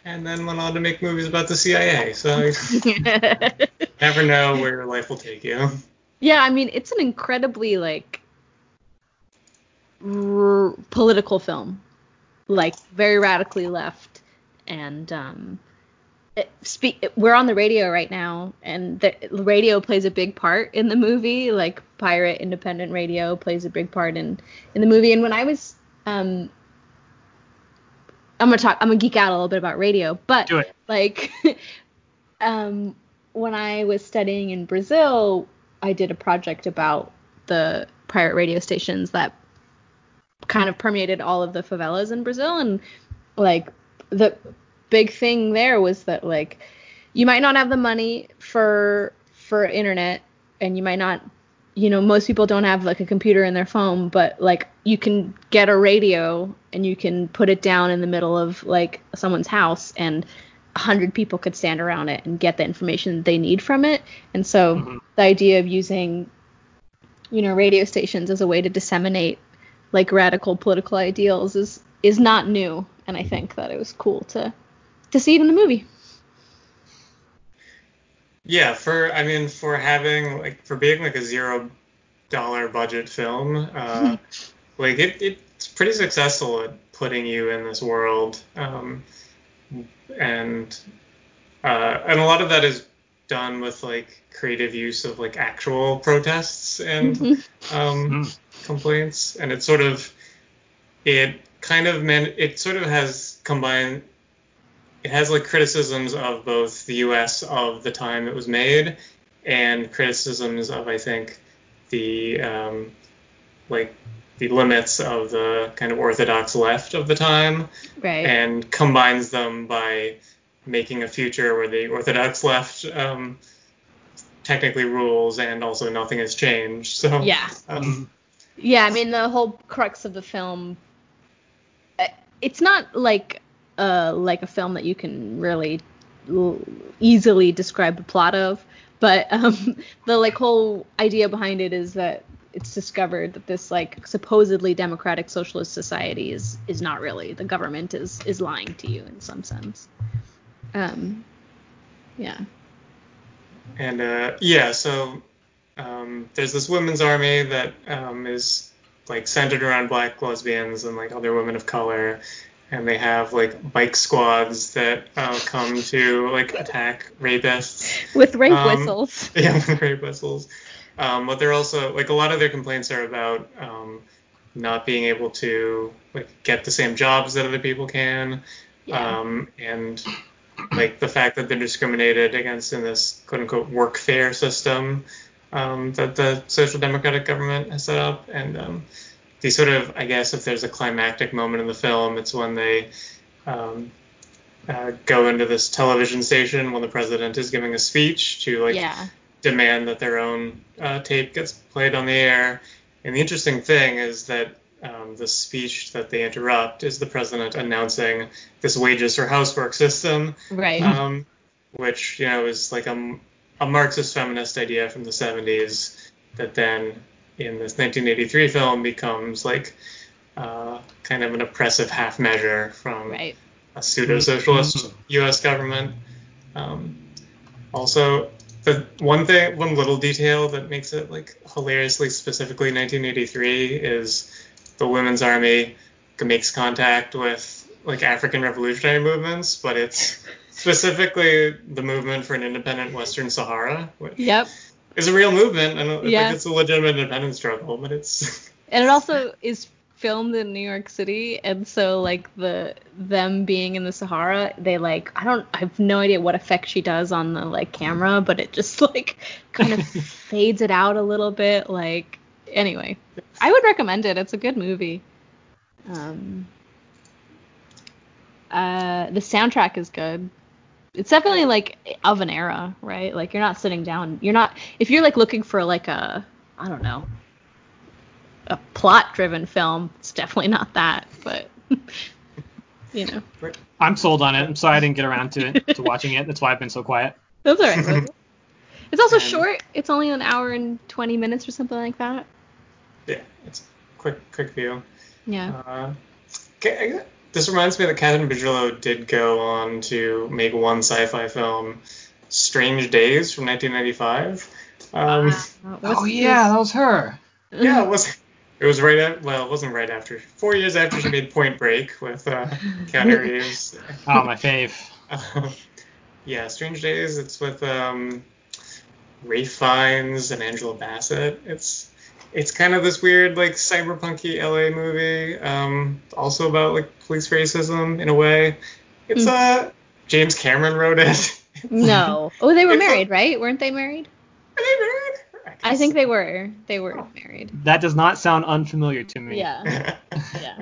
and then went on to make movies about the CIA. So you (laughs) never know where your life will take you. yeah, I mean, it's an incredibly like r- political film, like very radically left, and um, it, speak. We're on the radio right now, and the radio plays a big part in the movie. Like pirate independent radio plays a big part in in the movie. And when I was um, I'm gonna talk. I'm gonna geek out a little bit about radio, but like (laughs) um when I was studying in Brazil, I did a project about the pirate radio stations that kind of permeated all of the favelas in Brazil and like the big thing there was that like you might not have the money for for internet and you might not you know most people don't have like a computer in their phone but like you can get a radio and you can put it down in the middle of like someone's house and a hundred people could stand around it and get the information they need from it and so Mhm. the idea of using you know radio stations as a way to disseminate like radical political ideals is is not new and i think that it was cool to to see it in the movie Yeah, for I mean, for having like for being like a zero dollar budget film, uh, (laughs) like it, it's pretty successful at putting you in this world, um, and uh, and a lot of that is done with like creative use of like actual protests and (laughs) Mhm. um, Mm. complaints, and it sort of it kind of meant it sort of has combined it has like criticisms of both the U.S. of the time it was made and criticisms of I think the um, like the limits of the kind of orthodox left of the time right and combines them by making a future where the orthodox left um, technically rules and also nothing has changed. So yeah um, Yeah, I mean the whole crux of the film. uh, It's not like uh like a film that you can really easily describe the plot of, but (laughs) um the like whole idea behind it is that it's discovered that this like supposedly democratic socialist society is is not really the government is is lying to you in some sense. Um, yeah. And uh, yeah, so um, there's this women's army that um, is like centered around black lesbians and like other women of color, and they have like bike squads that uh, come to like attack rapists. With rape Um, whistles. (laughs) Yeah, with rape whistles. Um, but they're also like a lot of their complaints are about um, not being able to like get the same jobs that other people can, Yeah. um, and like the fact that they're discriminated against in this quote unquote workfare system um, that the social democratic government has set up, and um, the sort of I guess if there's a climactic moment in the film, it's when they um, uh, go into this television station when the president is giving a speech to like yeah. demand that their own uh, tape gets played on the air. And the interesting thing is that um, the speech that they interrupt is the president announcing this wages for housework system, Right. um, which you know is like a, a Marxist feminist idea from the 70s that then in this 1983 film becomes like uh, kind of an oppressive half measure from Right. a pseudo socialist U.S. government. Um, also, the one thing, one little detail that makes it like hilariously specifically 1983 is the Women's Army makes contact with like African revolutionary movements, but it's specifically the movement for an independent Western Sahara, which Yep. Is a real movement. I Yeah. think it's a legitimate independence struggle, but it's (laughs) And it also is filmed in New York City, and so like the them being in the Sahara, they like I don't I have no idea what effect she does on the like camera, but it just (laughs) like kind of (laughs) fades it out a little bit. Like anyway, I would recommend it. It's a good movie. Um, uh, the soundtrack is good. It's definitely like of an era, right? Like you're not sitting down. You're not if you're like looking for like a I don't know a plot driven film. It's definitely not that, but (laughs) you know, I'm sold on it. I'm sorry I didn't get around to it, to (laughs) watching it. That's why I've been so quiet. that's all right. (laughs) it's also And- short. It's only an hour and 20 minutes or something like that. yeah, it's a quick quick view. Yeah. Uh, this reminds me that Kathryn Bigelow did go on to make one sci-fi film, Strange Days from 1995. Um, Uh, oh yeah, that was her. yeah, it was. It was right at well, it wasn't right after. Four years after she made Point Break with uh, Keanu (laughs) Reeves. Oh my fave. Um, (laughs) yeah, Strange Days. It's with um, Ralph Fiennes and Angela Bassett. It's it's kind of this weird like cyberpunky LA movie. Um, also about like police racism in a way. It's Hmm. uh James Cameron wrote it. No. (laughs) Oh, they were married, right? Weren't they married? Are they married? I guess think they were. They were married. That does not sound unfamiliar to me. Yeah. (laughs) Yeah.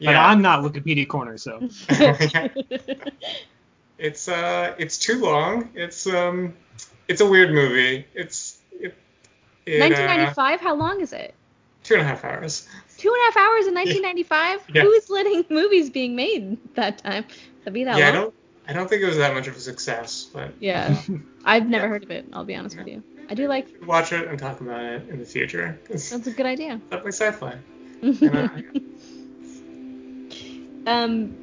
But yeah. I'm not Wikipedia corner, so. (laughs) it's uh it's too long. It's um it's a weird movie. It's it, it, uh, 1995. How long is it? two and a half hours. Two and a half hours in 1995. Yeah. Who letting (laughs) movies being made that time to be that yeah, I don't I don't think it was that much of a success, but Yeah. (laughs) I've never heard of it. I'll be honest with you. I do like. watch it and talk about it in the future. That's a good idea. (laughs) definitely sci-fi. Um.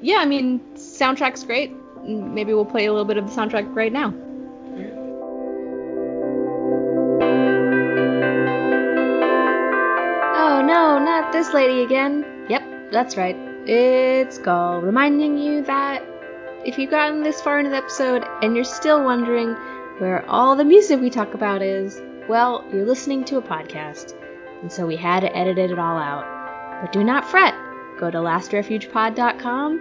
Yeah, I mean, soundtrack's great. Maybe we'll play a little bit of the soundtrack right now. This lady again. Yep, that's right. It's Gull reminding you that if you've gotten this far into the episode and you're still wondering where all the music we talk about is, well, you're listening to a podcast, and so we had to edit it all out. But do not fret. Go to lastrefugepod.com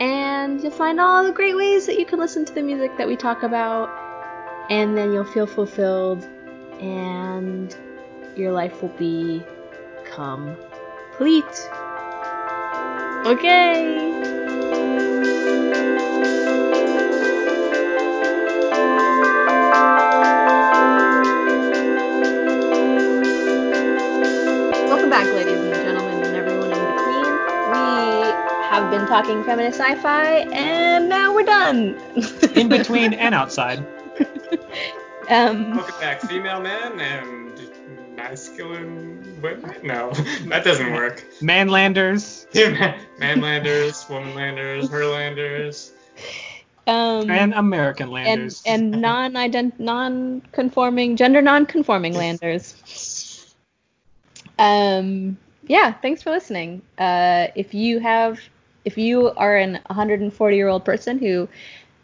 and you'll find all the great ways that you can listen to the music that we talk about, and then you'll feel fulfilled and your life will be complete. Okay. Welcome back, ladies and gentlemen, and everyone in between. We have been talking feminist sci-fi, and now we're done. (laughs) In between and outside. (laughs) um, Welcome back, female men and masculine women. No, (laughs) that doesn't work. Manlanders (laughs) Manlanders, womanlanders, herlanders. um, and American and landers. and (laughs) non-ident non-conforming gender non-conforming landers. Um, yeah, thanks for listening. Uh, if you have, if you are an 140 year old person who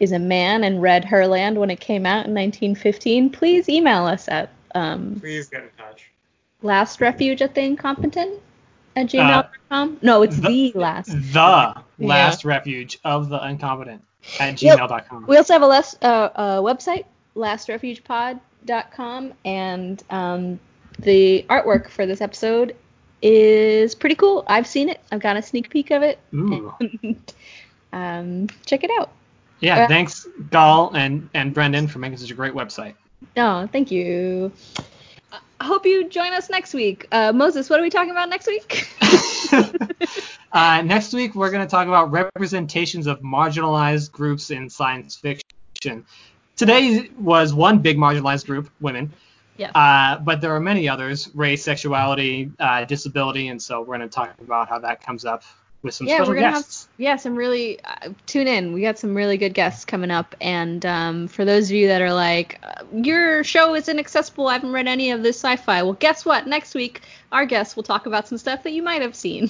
is a man and read Herland when it came out in 1915, please email us at um, Please get in touch. Lastrefuge at the incompetent at gmail.com. no, it's the, the- last. the last refuge of the incompetent at Yep. gmail.com. We also have a less, uh, uh, website, lastrefugepod.com, and um, the artwork for this episode is pretty cool. I've seen it. I've got a sneak peek of it. Ooh. (laughs) um, check it out. Yeah, Uh, thanks, Gall and, and Brendan, for making such a great website. Oh, thank you. I hope you join us next week. Uh, Moses, what are we talking about next week? (laughs) uh, next week, we're going to talk about representations of marginalized groups in science fiction. Today was one big marginalized group, women. Yes. Uh, but there are many others: race, sexuality, uh, disability, and so we're going to talk about how that comes up with some yeah, special we're gonna guests. have yeah some really uh, tune in. We got some really good guests coming up, and um, for those of you that are like, uh, your show is inaccessible, I haven't read any of this sci-fi. Well, guess what? Next week, our guests will talk about some stuff that you might have seen.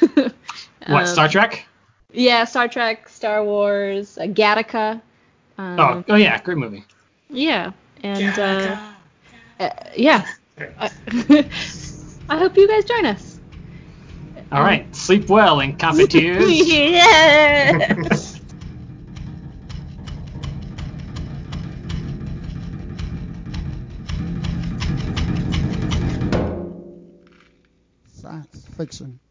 (laughs) what Um, Star Trek? Yeah, Star Trek, Star Wars, uh, Gattaca. Um, oh, oh yeah, great movie. yeah, and uh, uh, yeah. I, (laughs) I hope you guys join us. All right, sleep well, incompetitors. (laughs) yeah. Science fiction.